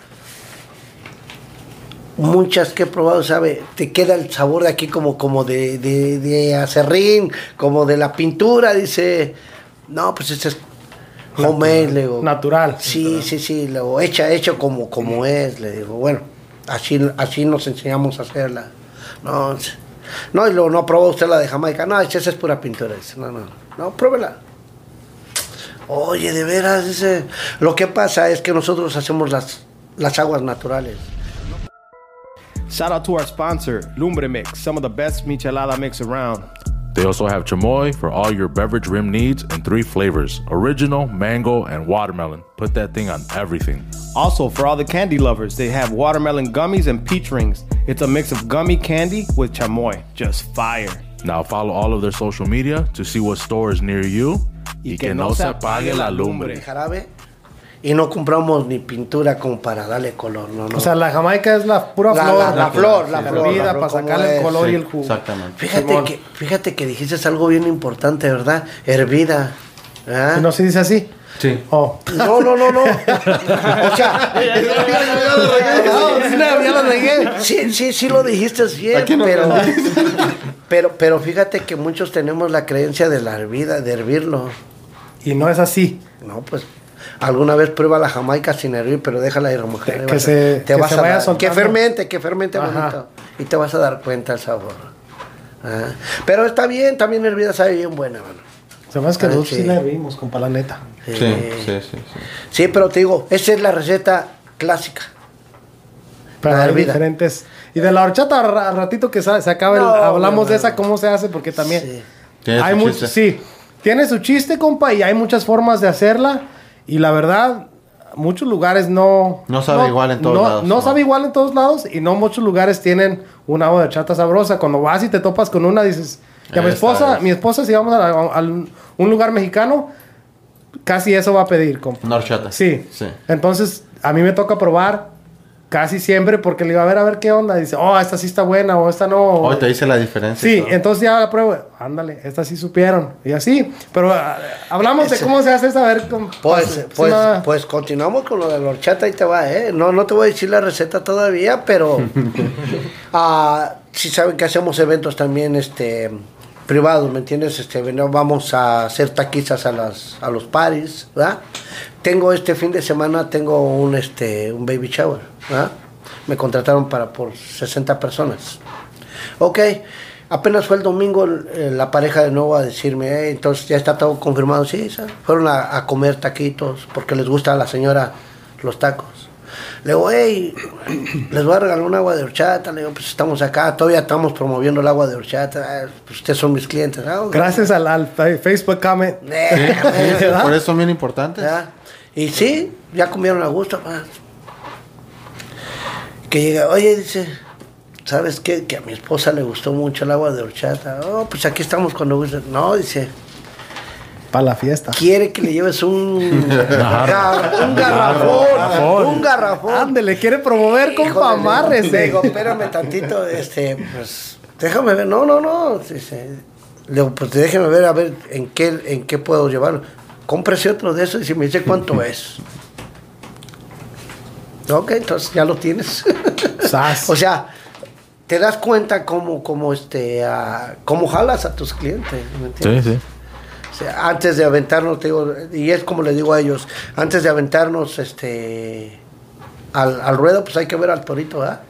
Muchas que he probado, ¿sabe? Te queda el sabor de aquí como, como de, de, de acerrín, como de la pintura, dice. No, pues este es homemade, le digo. Natural. Sí, sí, sí, le digo, hecha, hecho como, como es, le digo, bueno, así, así nos enseñamos a hacerla. No, No, y luego no probó usted la de Jamaica. No, esa es pura pintura. Dice, no, no, no, pruébela. Oye, de veras, dice. Lo que pasa es que nosotros hacemos las, las aguas naturales. Shout out to our sponsor, Lumbre Mix, some of the best michelada mix around. They also have chamoy for all your beverage rim needs in three flavors original, mango, and watermelon. Put that thing on everything. Also, for all the candy lovers, they have watermelon gummies and peach rings. It's a mix of gummy candy with chamoy. Just fire. Now follow all of their social media to see what store is near you. Y que no se apague la De lumbre. Y no compramos ni pintura como para darle color, no, no. O sea, la jamaica es la pura La- flor. la- la flor, la La flor, bebida la flor, para ¿cómo sacarle el color y el jugo. Exactamente. Fíjate Simón. que, fíjate que dijiste algo bien importante, ¿verdad? Hervida. ¿Ah? No se dice así. Sí. Oh. No, no, no, no. O sea, ya lo regué. sí, sí, sí lo dijiste bien, pero, [LAUGHS] pero, pero fíjate que muchos tenemos la creencia de la hervida, de hervirlo. Y no es así. No, pues alguna vez prueba la jamaica sin hervir, pero déjala ir a mojar. Que- a- se- te que vas se a vaya dar- que fermente, que fermente Ajá. bonito. Y te vas a dar cuenta el sabor. Ah, Pero está bien, también hervida sabe bien buena, mano. Se me hace que Ah, nosotros sí. sí la hervimos, compa, la neta. Sí, sí, sí, sí. Sí, pero te digo, esa es la receta clásica. Pero La hay diferentes. Y de la horchata, al ratito que se acabe, el- No, hablamos mi de esa, cómo se hace, porque también Sí. Tiene hay mucho, sí, tiene su chiste, compa, y hay muchas formas de hacerla. Y la verdad, muchos lugares no... No sabe igual en todos no- lados, No, no. sabe igual en todos lados, y no muchos lugares tienen una agua de horchata sabrosa. Cuando vas y te topas con una, dices... Y a mi esposa, es. mi esposa, si vamos a, a- a un lugar mexicano, casi eso va a pedir, compa. Una horchata. Sí. Sí. Entonces, a mí me toca probar casi siempre porque le digo, a ver, a ver qué onda. Dice, oh, esta sí está buena o esta no. Hoy te dice la diferencia. y Sí, entonces ya la pruebo. Ándale, esta sí supieron. Y así. Pero ah, hablamos de cómo se hace esa, a ver. cómo- Pues, es pues, una- pues continuamos con lo de la horchata, ahí te va, ¿eh? No, no te voy a decir la receta todavía, pero [LAUGHS] ah, si saben que hacemos eventos también este privados, ¿me entiendes? Este, vamos a hacer taquizas a las a los paris, ¿verdad? Tengo este fin de semana tengo un este un baby shower, ¿verdad? Me contrataron para por 60 personas. Ok, apenas fue el domingo la pareja de nuevo a decirme, "Eh, entonces ya está todo confirmado. Sí, sa- fueron a comer taquitos porque les gusta a la señora los tacos. Le digo, hey, les voy a regalar un agua de horchata. Le digo, pues estamos acá, todavía estamos promoviendo el agua de horchata. "Ah, pues ustedes son mis clientes. "Ah, ok". Gracias al, al Facebook comment. [LAUGHS] Eh. Por eso son bien importantes. Y sí, ya comieron a gusto. pa. Que llega, oye, dice, ¿sabes qué? Que a mi esposa le gustó mucho el agua de horchata. Oh, pues aquí estamos cuando guste. No, dice, Para la fiesta. quiere que le lleves un, [LAUGHS] gar- un garrafón. Garrafón. Un garrafón. Ándele, quiere promover, Híjole, compa, le digo, espérame tantito, este, pues, déjame ver. No, no, no. Dice, le digo, pues déjame ver a ver en qué, en qué puedo llevarlo. Cómprese otro de esos y si me dice cuánto es. Ok, entonces ya lo tienes. [LAUGHS] O sea, te das cuenta cómo, cómo, este, ah, cómo jalas a tus clientes. ¿me entiendes? Sí, sí. Antes de aventarnos, te digo, y es como le digo a ellos, antes de aventarnos este al, al ruedo, pues hay que ver al torito, ¿verdad?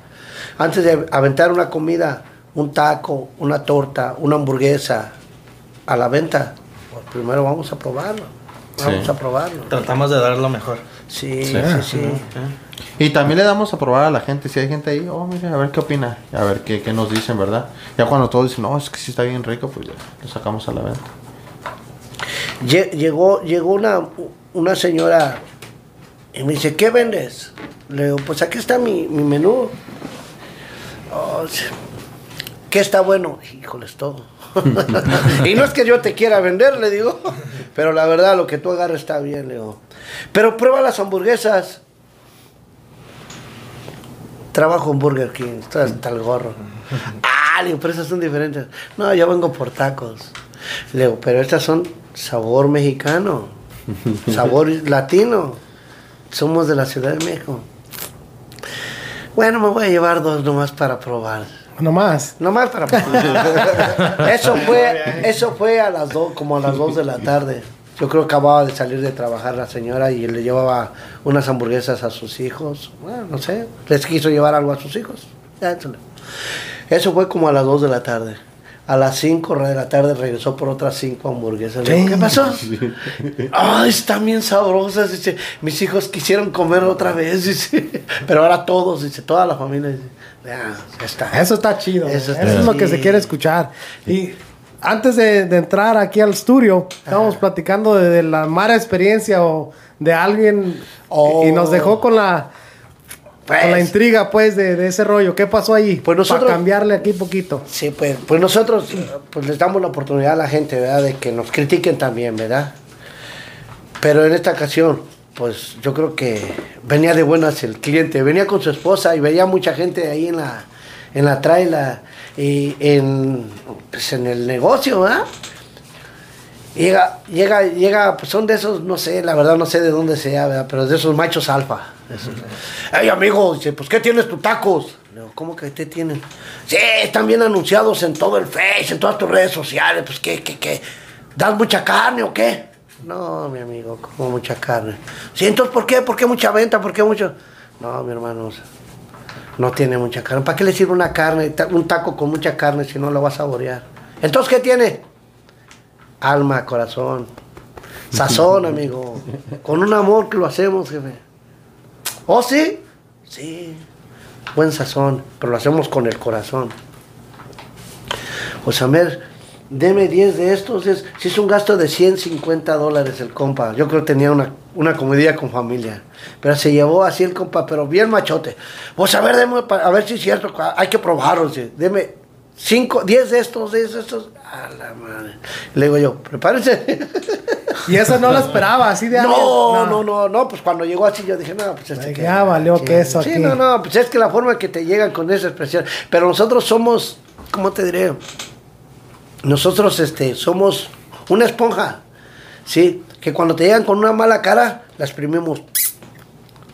Antes de aventar una comida, un taco, una torta, una hamburguesa a la venta, pues primero vamos a probarlo. Vamos Sí. a probarlo. Tratamos de dar lo mejor. Sí, Sí. sí, sí. Y también le damos a probar a la gente. Si hay gente ahí, oh, mire, a ver qué opina. A ver qué, qué nos dicen, ¿verdad? Ya cuando todos dicen, no, es que sí está bien rico, pues ya lo sacamos a la venta. Lle- Llegó, llegó una, una señora y me dice, ¿qué vendes? Le digo, pues aquí está mi, mi menú. Oh. ¿Qué está bueno? Híjoles, todo. [LAUGHS] y no es que yo te quiera vender, le digo, [LAUGHS] pero la verdad lo que tú agarras está bien, le digo. Pero prueba las hamburguesas. Trabajo en Burger King, está hasta el gorro. [LAUGHS] Ah, le digo, pero esas son diferentes. No, yo vengo por tacos. Le digo, pero estas son sabor mexicano, [LAUGHS] sabor latino. Somos de la Ciudad de México. Bueno, me voy a llevar dos nomás para probar. Nomás. Nomás para probar. [LAUGHS] eso fue, eso fue a las dos, como a las dos de la tarde. Yo creo que acababa de salir de trabajar la señora y le llevaba unas hamburguesas a sus hijos. Bueno, no sé, les quiso llevar algo a sus hijos. Eso fue como a las 2 de la tarde. A las 5 de la tarde regresó por otras 5 hamburguesas. Le digo, ¿Qué pasó? [LAUGHS] Ay, están bien sabrosas. Dice, mis hijos quisieron comer otra vez. Dice, [LAUGHS] pero ahora todos, dice, toda la familia. Dice, está. Eso está chido. Eso es lo que se quiere escuchar. Y antes de, de entrar aquí al estudio, estábamos platicando de, de la mala experiencia o de alguien Oh. y nos dejó con la, con la Pues, intriga, pues, de, de ese rollo. ¿Qué pasó ahí? Pues nosotros- Para cambiarle aquí poquito. Sí, pues, pues nosotros pues les damos la oportunidad a la gente, ¿verdad? De que nos critiquen también, ¿verdad? Pero en esta ocasión, pues yo creo que venía de buenas el cliente, venía con su esposa y veía mucha gente ahí en la, en la traila y en, pues, en el negocio, ¿verdad? Llega, llega, llega, pues son de esos, no sé, la verdad no sé de dónde sea, ¿verdad? Pero de esos machos alfa. [LAUGHS] Ey, amigo, dice, pues ¿qué tienes tus tacos? Le digo, ¿cómo que te tienen? Sí, están bien anunciados en todo el Face, en todas tus redes sociales, pues ¿qué, qué, qué? ¿Das mucha carne o qué? No, mi amigo, como mucha carne. Sí, entonces ¿por qué? ¿Por qué mucha venta? ¿Por qué mucho? No, mi hermano, no tiene mucha carne. ¿Para qué le sirve una carne, un taco con mucha carne si no lo va a saborear? Entonces, ¿qué tiene? Alma, corazón, sazón, amigo. Con un amor que lo hacemos, jefe. ¿Oh, sí? Sí. Buen sazón, pero lo hacemos con el corazón. A ver, deme 10 de estos. Es, si es un gasto de 150 dólares el compa. Yo creo que tenía una, una comidilla con familia. Pero se llevó así el compa, pero bien machote. Pues a ver, deme, a ver si es cierto. Hay que probarlo. sí. Deme 5, 10 de estos, 10 de estos. A la madre. Le digo yo, prepárense. [LAUGHS] [LAUGHS] Y eso no lo esperaba, así de No, no, no, no, pues cuando llegó así yo dije, no, pues este que- ya valió queso Sí, aquí. no, no, pues es que la forma que te llegan con esa expresión, pero nosotros somos, ¿cómo te diré? Nosotros este somos una esponja. Sí, que cuando te llegan con una mala cara, la exprimimos.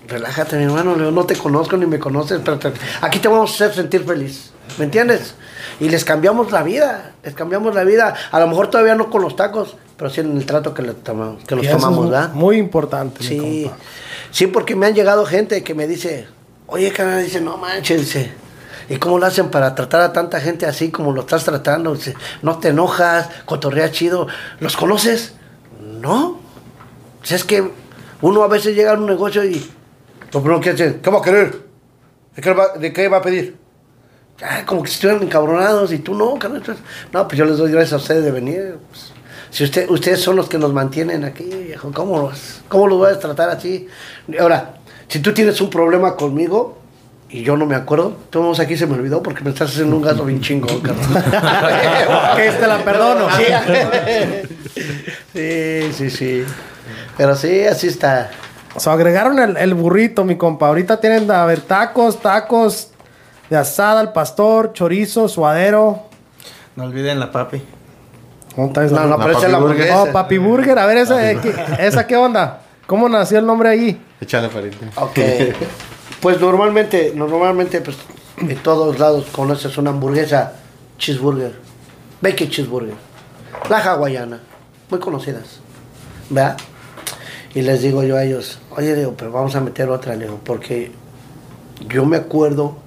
Relájate, mi hermano, yo no te conozco ni me conoces, pero te- aquí te vamos a hacer sentir feliz. ¿Me entiendes? Y les cambiamos la vida, les cambiamos la vida. A lo mejor todavía no con los tacos, pero sí en el trato que, le tomamos, que es tomamos, ¿verdad? Muy importante. mi Sí, compa. sí, porque me han llegado gente que me dice, oye, canal, dice, no manches, dice, ¿y cómo lo hacen para tratar a tanta gente así como lo estás tratando? Dice, no te enojas, cotorrea chido. ¿Los conoces? No. Si es que uno a veces llega a un negocio y lo primero que hace, ¿qué va a querer? ¿De qué va, de qué va a pedir? Como que estuvieran encabronados y tú no, carnal. tú- No, pues yo les doy gracias a ustedes de venir. pues. Si usted, ustedes son los que nos mantienen aquí, viejo, ¿cómo los, cómo los voy a tratar así? Ahora, si tú tienes un problema conmigo y yo no me acuerdo, todos aquí se me olvidó porque me estás haciendo un gasto bien [LAUGHS] carnal. Que te la perdono. Sí, sí, sí. Pero sí, así está. O sea, agregaron el, el burrito, mi compa. Ahorita tienen, a ver, tacos, tacos de asada al pastor, chorizo, suadero. No olviden la papi. No, no, pero esa es la Papi Burger. hamburguesa. Oh, Papi Burger. A ver, esa, eh, ¿qué, ¿esa qué onda? ¿Cómo nació el nombre ahí? Échale farita. Ok. Pues normalmente, normalmente, pues en todos lados conoces una hamburguesa cheeseburger, bacon cheeseburger, la hawaiana, muy conocidas, ¿verdad? Y les digo yo a ellos, oye, Leo, pero vamos a meter otra, Leo, porque yo me acuerdo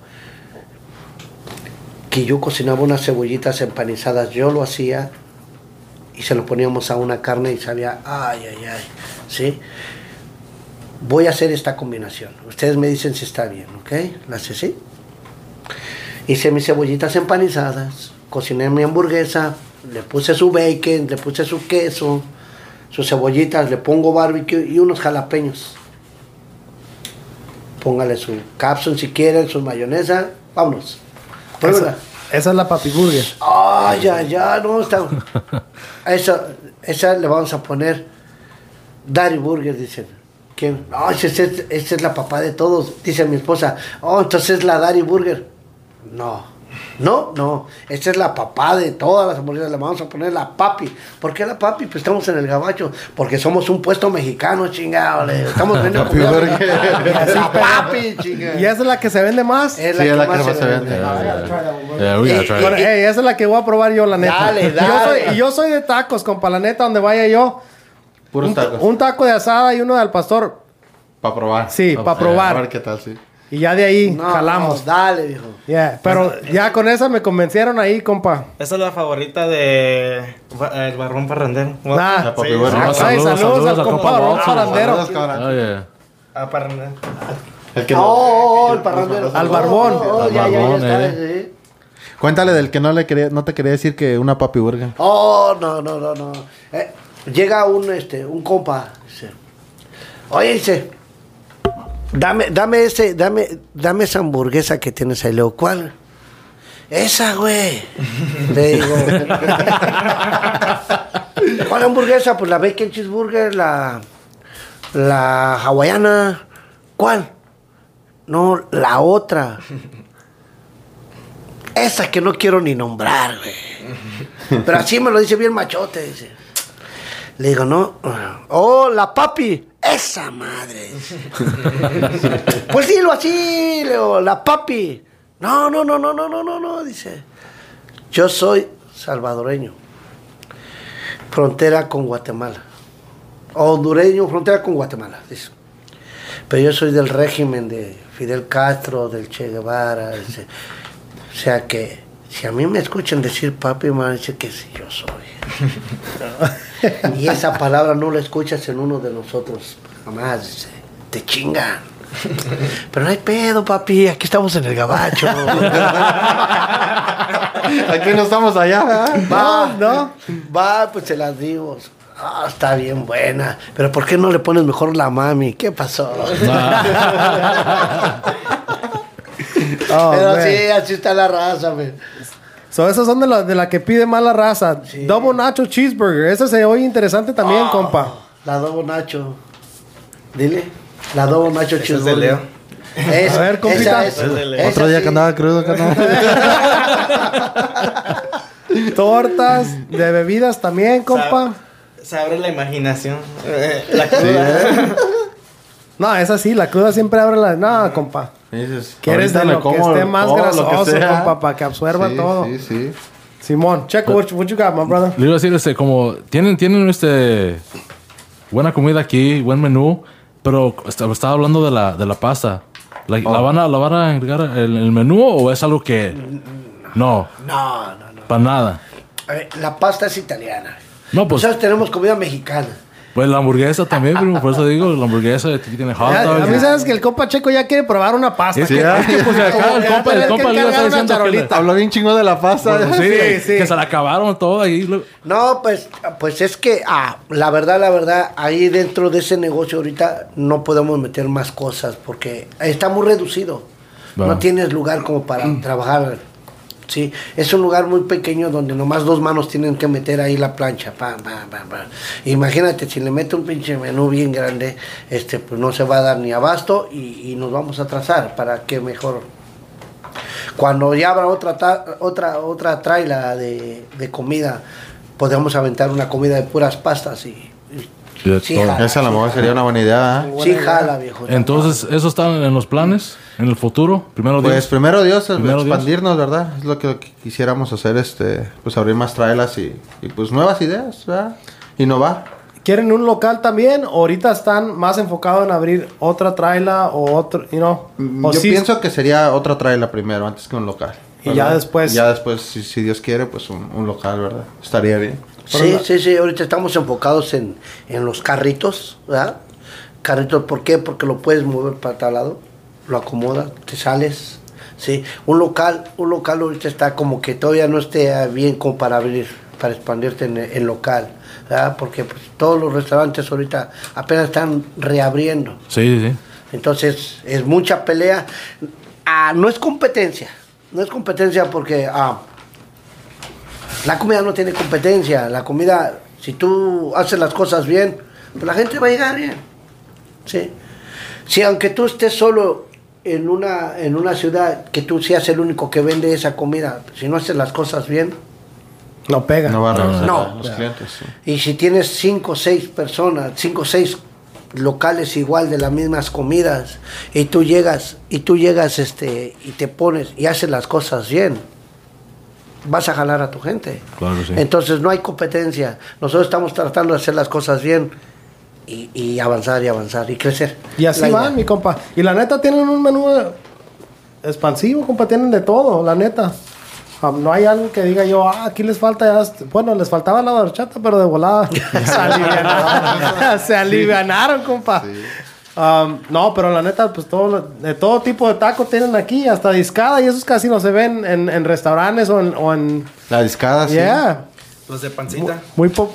que yo cocinaba unas cebollitas empanizadas, yo lo hacía y se lo poníamos a una carne y sabía, ay, ay, ay, ¿sí? voy a hacer esta combinación. Ustedes me dicen si está bien, ¿ok? La hace así. Hice mis cebollitas empanizadas, cociné mi hamburguesa, le puse su bacon, le puse su queso, sus cebollitas, le pongo barbecue y unos jalapeños. Póngale su capsun si quieren, su mayonesa, vámonos. Pruébela. Esa, es la Papi Burger. Ay, ay, ay, no, está. [LAUGHS] Esa, esa le vamos a poner Daddy Burger, dicen. ¿Quién? No, esa, esa es la papá de todos, dice mi esposa. Oh, entonces es la Daddy Burger. No, no, no. Esta es la papá de todas las hamburguesas. Le vamos a poner la papi. ¿Por qué la papi? Pues estamos en el gabacho. Porque somos un puesto mexicano, chingado. le- Estamos [LAUGHS] vendiendo. La [LAUGHS] papi, chingado. ¿Y esa es la que se vende más? Es Sí, es la que más se vende. Esa es la que voy a probar yo, la neta. Dale, Y Yo dale. soy, y yo soy de tacos, compa, la neta, donde vaya yo. Puros Un, tacos. un taco de asada y uno de al pastor. Para probar. Sí, Pa- pa' probar. A ver qué tal, sí. Y ya de ahí No, jalamos. dale, viejo. Yeah, Pero ya con esa me convencieron ahí, compa. Esa es la favorita de ba- el Barrón Parrandero. Nah. La papi Sí. Ay, saludos, saludos, saludos al a compa Walter. Parrandero. Oh, yeah. Ah, Parrandero. El que Oh, no- oh, oh, el parrandero. Al barbón. Oh, oh, Al ya, ya, ya barbón, está, eh. Cuéntale del que no le quería, no te quería decir que una papi burger. Oh, no, no, no, no. Eh, llega un, este, un compa. Dice, Oye, dice, dame, dame ese, dame, dame esa hamburguesa que tienes ahí. Le digo, ¿cuál? Esa, güey. [LAUGHS] Le digo. ¿Cuál hamburguesa? Pues la bacon cheeseburger, la, la hawaiana. ¿Cuál? No, la otra. Esa que no quiero ni nombrar, güey. Pero así me lo dice bien machote, dice. Le digo, no. Oh, la papi. Esa madre. pues dilo así, le digo, la papi. No, no, no, no, no, no, no, no, dice. Yo soy salvadoreño. Frontera con Guatemala. Hondureño, frontera con Guatemala, dice. Pero yo soy del régimen de Fidel Castro, del Che Guevara. dice. O sea que si a mí me escuchan decir papi, me van a decir que sí, yo soy. [LAUGHS] y esa palabra no la escuchas en uno de nosotros jamás, dice. Te chingan. Pero no hay pedo, papi, aquí estamos en el gabacho. [LAUGHS] Aquí no estamos allá. Va, ¿no? Va, pues se las digo. Ah, está bien buena. Pero ¿por qué no le pones mejor la mami? ¿Qué pasó? [LAUGHS] Oh, Pero man. sí, así está la raza, güey. So, esas son de la, de la que pide mala raza. Double Nacho Cheeseburger. Esa se oye interesante también, compa. La Dobo Nacho. Dile. La Dobo Nacho Ese es Cheeseburger. de Leo. A ver, compita. esa esa Otro día sí. que andaba crudo, carnal. [LAUGHS] Tortas de bebidas también, compa. Se abre la imaginación. Eh, [LAUGHS] La cruda. No, esa sí, la cruda siempre abre la. No, compa. Dices, ¿Quieres de lo que esté más todo que grasoso, compa, para que absorba Sí, todo? Sí, sí. Simón, check what, you- what you got, my brother. Le iba a decir, este, como, tienen, tienen, este, buena comida aquí, buen menú, pero est- estaba hablando de la, de la pasta. La, ¿la van a, ¿La van a agregar en el menú o es algo que, no, No, no, no. para nada? A ver, la pasta es italiana. No, pues, Nosotros tenemos comida mexicana. Pues la hamburguesa también, primo, por eso digo, la hamburguesa aquí tiene hot Ya, a mí sabes que el compa Checo ya quiere probar una pasta. Que, que, pues, acá [LAUGHS] el compa, el compa le una diciendo que. Habló bien chingo de la pasta. pues, sí, Sí, sí. que se la acabaron todo ahí. No, pues, pues es que, ah, la verdad, la verdad, ahí dentro de ese negocio ahorita no podemos meter más cosas porque está muy reducido. No tienes lugar como para trabajar. Sí, es un lugar muy pequeño donde nomás dos manos tienen que meter ahí la plancha. Imagínate, si le mete un pinche menú bien grande, este, pues no se va a dar ni abasto y, nos vamos a atrasar para que mejor cuando ya habrá otra otra otra traila de, de comida, podemos aventar una comida de puras pastas y, sí todo. jala, Esa a lo mejor sería una buena idea. ¿eh? sí jala, viejo. Entonces, ¿eso está en los planes? ¿En el futuro? Primero Pues Dios. primero Dios, Primero Dios. expandirnos, ¿verdad? Es lo que quisiéramos hacer, este, pues abrir más trailas y, y pues nuevas ideas, ¿verdad? Innovar. ¿Quieren un local también? ¿O ahorita están más enfocados en abrir otra traila o otro, you know? Mm, O Yo sí- pienso que sería otra traila primero, antes que un local. Y ¿verdad? ya después- Ya después, si, si Dios quiere, pues un, un local, ¿verdad? Estaría bien. Sí, sí, sí, ahorita estamos enfocados en, en los carritos, ¿verdad? Carritos, ¿por qué? Porque lo puedes mover para tal lado, lo acomodas, te sales, ¿sí? Un local, un local ahorita está como que todavía no esté bien como para abrir, para expandirte en, en local, ¿verdad? Porque pues, todos los restaurantes ahorita apenas están reabriendo. Sí, sí, sí. Entonces, es mucha pelea. Ah, no es competencia. No es competencia porque ah, la comida no tiene competencia. La comida, si tú haces las cosas bien, pues la gente va a llegar bien. ¿Sí? Si aunque tú estés solo en una, en una ciudad, que tú seas el único que vende esa comida, si no haces las cosas bien, No pega. No va a regresar No. a los clientes. sí. y si tienes cinco o seis personas, cinco o seis locales igual de las mismas comidas, y tú llegas, y tú llegas este, y te pones y haces las cosas bien, vas a jalar a tu gente. Claro que sí. Entonces no hay competencia. Nosotros estamos tratando de hacer las cosas bien. y, y avanzar y avanzar y crecer. Y así La idea. van, mi compa. Y la neta tienen un menú expansivo, compa. Tienen de todo, la neta. Ah, No hay algo que diga yo, ah, aquí les falta ya. est- Bueno, les faltaba la horchata, pero de volada. [LAUGHS] se [LAUGHS] alivianaron. [LAUGHS] se alivianaron, compa. Um, no, pero la neta, pues todo, lo- de todo tipo de tacos tienen aquí, hasta discada, y esos casi no se ven en, en restaurantes o en. O en La discada, sí. yeah. Los de pancita. Muy pop.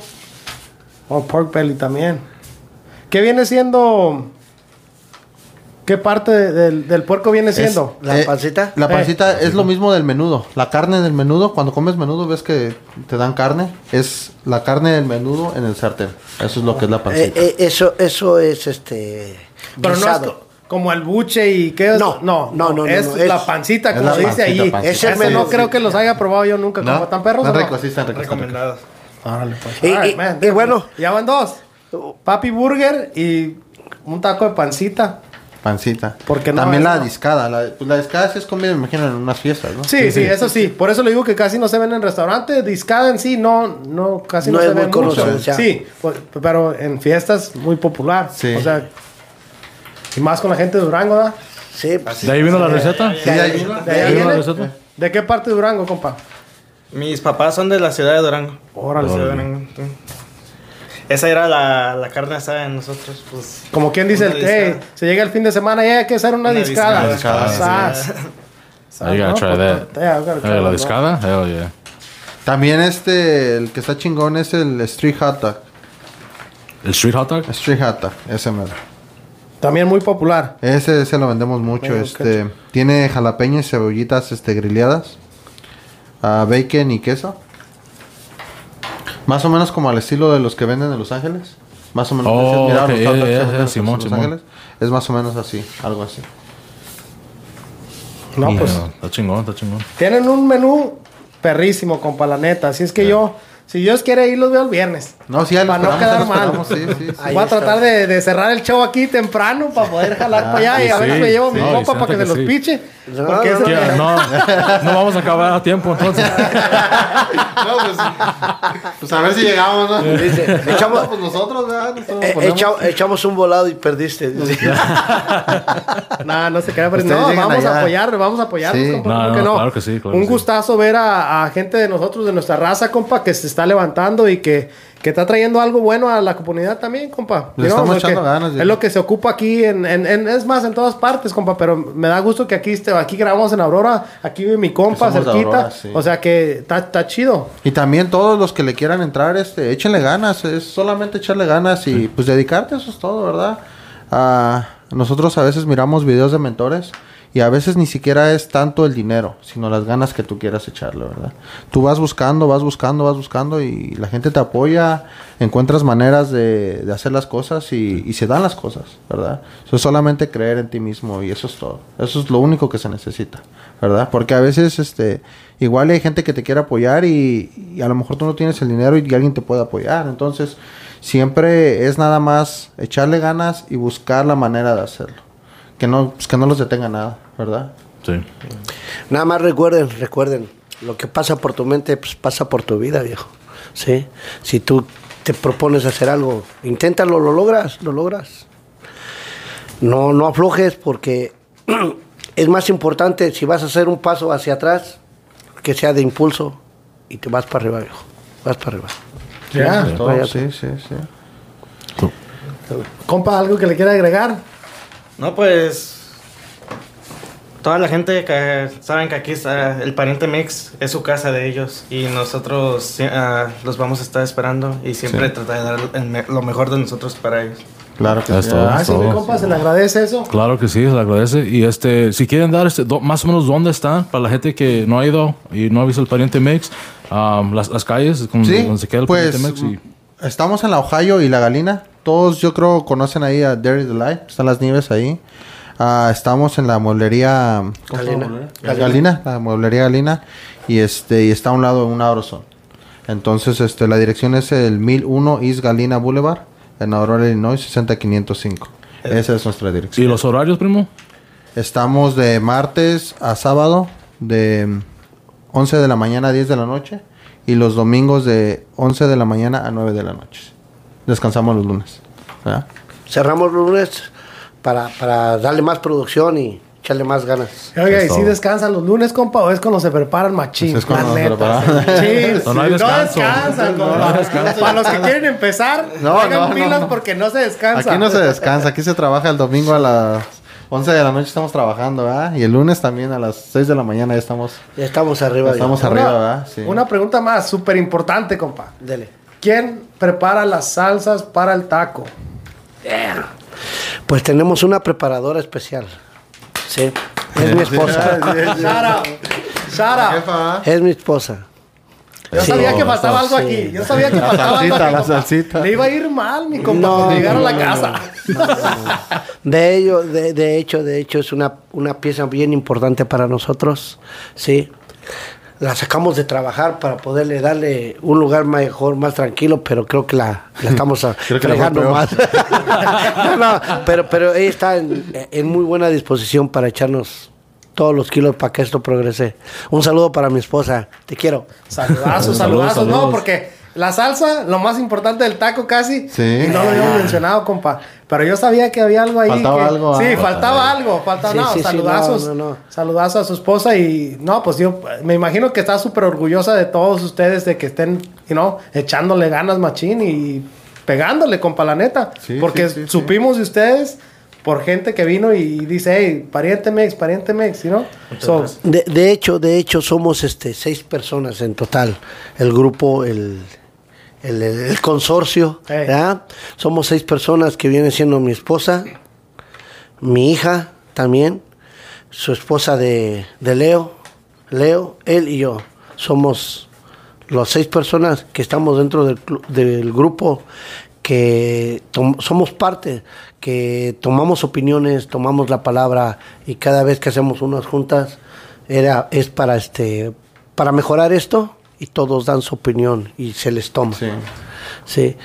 Oh, pork belly también. ¿Qué viene siendo? ¿Qué parte de- del, del puerco viene Es- siendo? ¿La eh, pancita? La Eh. pancita es lo mismo del menudo. La carne del menudo, cuando comes menudo ves que te dan carne. Es la carne del menudo en el sartén. Eso es lo que es la Eh, pancita. eh, eso, eso es este. Pero no es como el buche y qué es. No, no, no, no, no, Es no, la pancita, es como la dice pancita. Ese Ese no creo que los haya probado yo nunca. ¿No? Como están perros. Están ricos, sí, están ricos. Recomendados. Órale, pues. Y- Alright, y- man. y bueno. Ya van dos. Papi Burger y un taco de pancita. Pancita. Porque no, También la no. discada. La, pues la discada sí es comida, me imagino, en unas fiestas, ¿no? Sí, sí, eso sí. Por eso le digo que casi no se ven en restaurantes. Discada en sí, no, no, casi no, No se es ve muy mucho. conocida. Sí, pues, pero en fiestas muy popular. Sí. O sea, y más con la gente de Durango, ¿verdad? Sí, ¿De ahí vino la receta? Sí, de ahí vino. ¿De ahí ¿De ahí vino la receta? ¿De qué parte de Durango, compa? Mis papás son de la ciudad de Durango. Órale. La ciudad de Durango. Esa era la, la carne asada de nosotros, pues. Como quien dice, el, hey, se llega el fin de semana y hay que hacer una, Una discada. discada. Discada, Sas. [LAUGHS] I gotta No, try pues, that. yeah, gotta try Eh, la that, discada? Hell yeah. También este, el que está chingón es el street hot dog. ¿El street hot dog? Street hot dog, ese mero. También muy popular. Ese, ese lo vendemos mucho. Bueno, este, tiene jalapeños y cebollitas este, grileadas. ah, bacon y queso. Más o menos como al estilo de los que venden en Los Ángeles. Más o menos. Oh, ¿has mirado ok, los hot yeah, Simón, Los Simón. Ángeles? Es más o menos así, algo así. No, Yeah, pues Está chingón, está chingón. tienen un menú perrísimo, compa, la neta. Así es que yo, si Dios quiere ir, los veo el viernes. No, sí, Para no quedar mal. sí, sí, sí. Ahí Voy a tratar de, de cerrar el show aquí temprano para poder jalar para allá y a ver si sí. me llevo mi No, se para que se los piche. No, Porque no. No, no vamos a acabar a tiempo entonces. [LAUGHS] No, pues, pues a ver si llegamos, ¿no? Dice, echamos- pues nosotros, ¿verdad? Nosotros eh, echa- echamos un volado y perdiste. No, no [LAUGHS] se crea, pero no, vamos a allá. apoyar, vamos a apoyarnos, Sí. compa, No, ¿por no, qué no? claro que sí, claro Un que sí. gustazo ver a, a gente de nosotros, de nuestra raza, compa, que se está levantando y que, que está trayendo algo bueno a la comunidad también, compa. Le estamos echando ganas, Es lo que se ocupa aquí, en, en- en- es más, en todas partes, compa, pero me da gusto que aquí, esté, aquí grabamos en Aurora, aquí vive mi compa, cerquita. Aurora, sí. O sea que está, chido. Y también todos los que le quieran entrar, este, échenle ganas, es solamente echarle ganas y pues dedicarte, eso es todo, ¿verdad? Ah, nosotros a veces miramos videos de mentores y a veces ni siquiera es tanto el dinero, sino las ganas que tú quieras echarle, ¿verdad? Tú vas buscando, vas buscando, vas buscando y la gente te apoya, encuentras maneras de, de hacer las cosas y, y se dan las cosas, ¿verdad? Eso es solamente creer en ti mismo y eso es todo. Eso es lo único que se necesita, ¿verdad? Porque a veces, este, igual hay gente que te quiere apoyar y, y a lo mejor tú no tienes el dinero y alguien te puede apoyar. Entonces, siempre es nada más echarle ganas y buscar la manera de hacerlo. Que no, pues, que no los detenga nada, ¿verdad? Sí. Nada más recuerden, recuerden, lo que pasa por tu mente, pues pasa por tu vida, viejo. ¿Sí? Si tú te propones hacer algo, inténtalo, lo logras, lo logras. No, no aflojes porque [CLEARS THROAT] es más importante si vas a hacer un paso hacia atrás, que sea de impulso y te vas para arriba, viejo. Vas para arriba. Ya. Todo, vaya. sí, sí, sí. Compa, ¿algo que le quiera agregar? No, pues. Toda la gente que saben que aquí está el pariente Mix es su casa de ellos y nosotros ah, los vamos a estar esperando y siempre Sí. tratar de dar el lo mejor de nosotros para ellos. Claro que sí. Todo, Gracias, mi compa, se le agradece eso. Claro que sí, se le agradece. Y este, si quieren dar este, do- más o menos dónde están, para la gente que no ha ido y no ha visto el pariente Mix, um, las, las calles donde, Sí, donde se queda el pues pariente Mix. Y, estamos en la Ohio y la Galina. Todos yo creo conocen ahí a Dairy Delight. Están las nieves ahí. Ah, estamos en la mueblería ¿cómo se llama la Galina. Galina, la mueblería Galina. Y este y está a un lado un Auroson. Entonces este la dirección es el 1001 East Galina Boulevard en Aurora, Illinois 60505. Esa es nuestra ¿Y dirección. los horarios, primo? Estamos de martes a sábado de 11 de la mañana a 10 de la noche y los domingos de 11 de la mañana a 9 de la noche. Descansamos los lunes. ¿verdad? Cerramos los lunes para, para darle más producción y echarle más ganas. Oiga, ¿y si descansan los lunes, compa? ¿O es cuando se preparan machín? Pues es cuando se preparan. Sí, [LAUGHS] No, no hay descanso. descansan, No, compa. no descanso. Para los que quieren empezar, No, hagan no, no, pilas no. porque no se descansa. Aquí no se descansa, aquí se trabaja el domingo a las 11 de la noche estamos trabajando, ¿verdad? Y el lunes también a las 6 de la mañana ya estamos, Ya estamos arriba. ya estamos ya. arriba, Una, ¿verdad? Sí. una pregunta más, súper importante, compa. Dele. ¿Quién prepara las salsas para el taco? Pues tenemos una preparadora especial. Sí. Es mi esposa. [LAUGHS] Sara, Sara, Jefa, Es mi esposa. yo Sí. sabía que faltaba algo Sí. aquí. Yo sabía que La faltaba algo salsita, aquí, la salsita. Le iba a ir mal, mi compa, No, llegara a la no, no, casa. De ello, de, de hecho, de hecho es una, una pieza bien importante para nosotros, sí. La sacamos de trabajar para poderle darle un lugar mejor, más tranquilo, pero creo que la, la estamos [LAUGHS] fregando más. [LAUGHS] no, no, pero, pero ella está en, en muy buena disposición para echarnos todos los kilos para que esto progrese. Un saludo para mi esposa, te quiero. Saludazos, Saludos, saludazos, no, porque la salsa, lo más importante del taco casi, Sí. y no lo habíamos mencionado, compa. Pero yo sabía que había algo ahí. Faltaba que- algo, Sí, ah. faltaba algo, faltaba, Sí, no, sí, sí, saludazos, no, no, no. saludazos a su esposa y, no, pues yo me imagino que está súper orgullosa de todos ustedes de que estén, you know, echándole ganas machín y pegándole, compa, la neta. Sí, porque sí, sí, sí. supimos de ustedes por gente que vino y dice, hey, pariente mex, pariente mex, ¿no? So, De, de hecho, de hecho, somos este seis personas en total. El grupo, el, el, consorcio. ¿verdad? Somos seis personas que viene siendo mi esposa, mi hija también, su esposa de, de Leo, Leo, él y yo. Somos las seis personas que estamos dentro del, del grupo que somos parte, que tomamos opiniones, tomamos la palabra y cada vez que hacemos unas juntas era es para este para mejorar esto y todos dan su opinión y se les toma. Sí. Sí.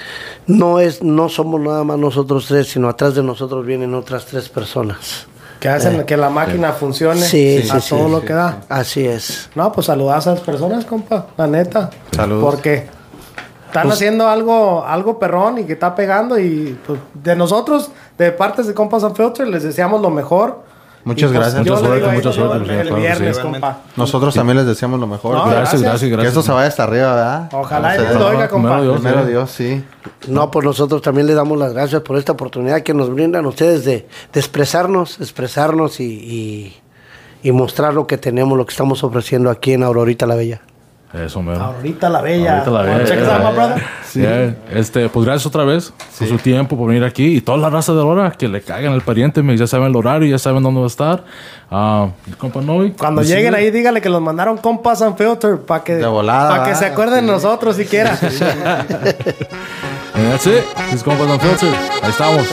No es no somos nada más nosotros tres, sino atrás de nosotros vienen otras tres personas. que hacen que la máquina funcione Sí, a sí, todo sí, lo sí, que da. Así es. No, pues saludas a esas personas, compa, la neta. Saludos. Porque están Pues haciendo algo, algo perrón y que está pegando y pues, de nosotros, de partes de Compas Unfiltered, les deseamos lo mejor. Muchas Y, pues, gracias. Mucha suerte, mucha suerte, El claro que viernes, sí. compa. Nosotros también les deseamos lo mejor. No, gracias. Gracias, gracias, Que esto se vaya hasta arriba, ¿verdad? Ojalá Dios lo oiga, compa. Primero Dios. Primero sí. Dios, sí. No, pues nosotros también le damos las gracias por esta oportunidad que nos brindan ustedes de, de expresarnos, expresarnos y, y, y mostrar lo que tenemos, lo que estamos ofreciendo aquí en Aurorita la Bella. Eso, mero. Ahorita la bella. Ahorita la bella. Check this out, my brother. Yeah, Este, pues gracias otra vez por su tiempo, por venir aquí. Y toda la raza de Aurora, que le caigan el pariente, me- ya saben el horario, ya saben dónde va a estar. Ah, el compa Noy. Cuando pues, lleguen sí. ahí, dígale que los mandaron Compas Unfiltered para que, De volada, pa' que se acuerden de Sí. nosotros siquiera. And that's it. This is Compas Unfiltered. Ahí estamos.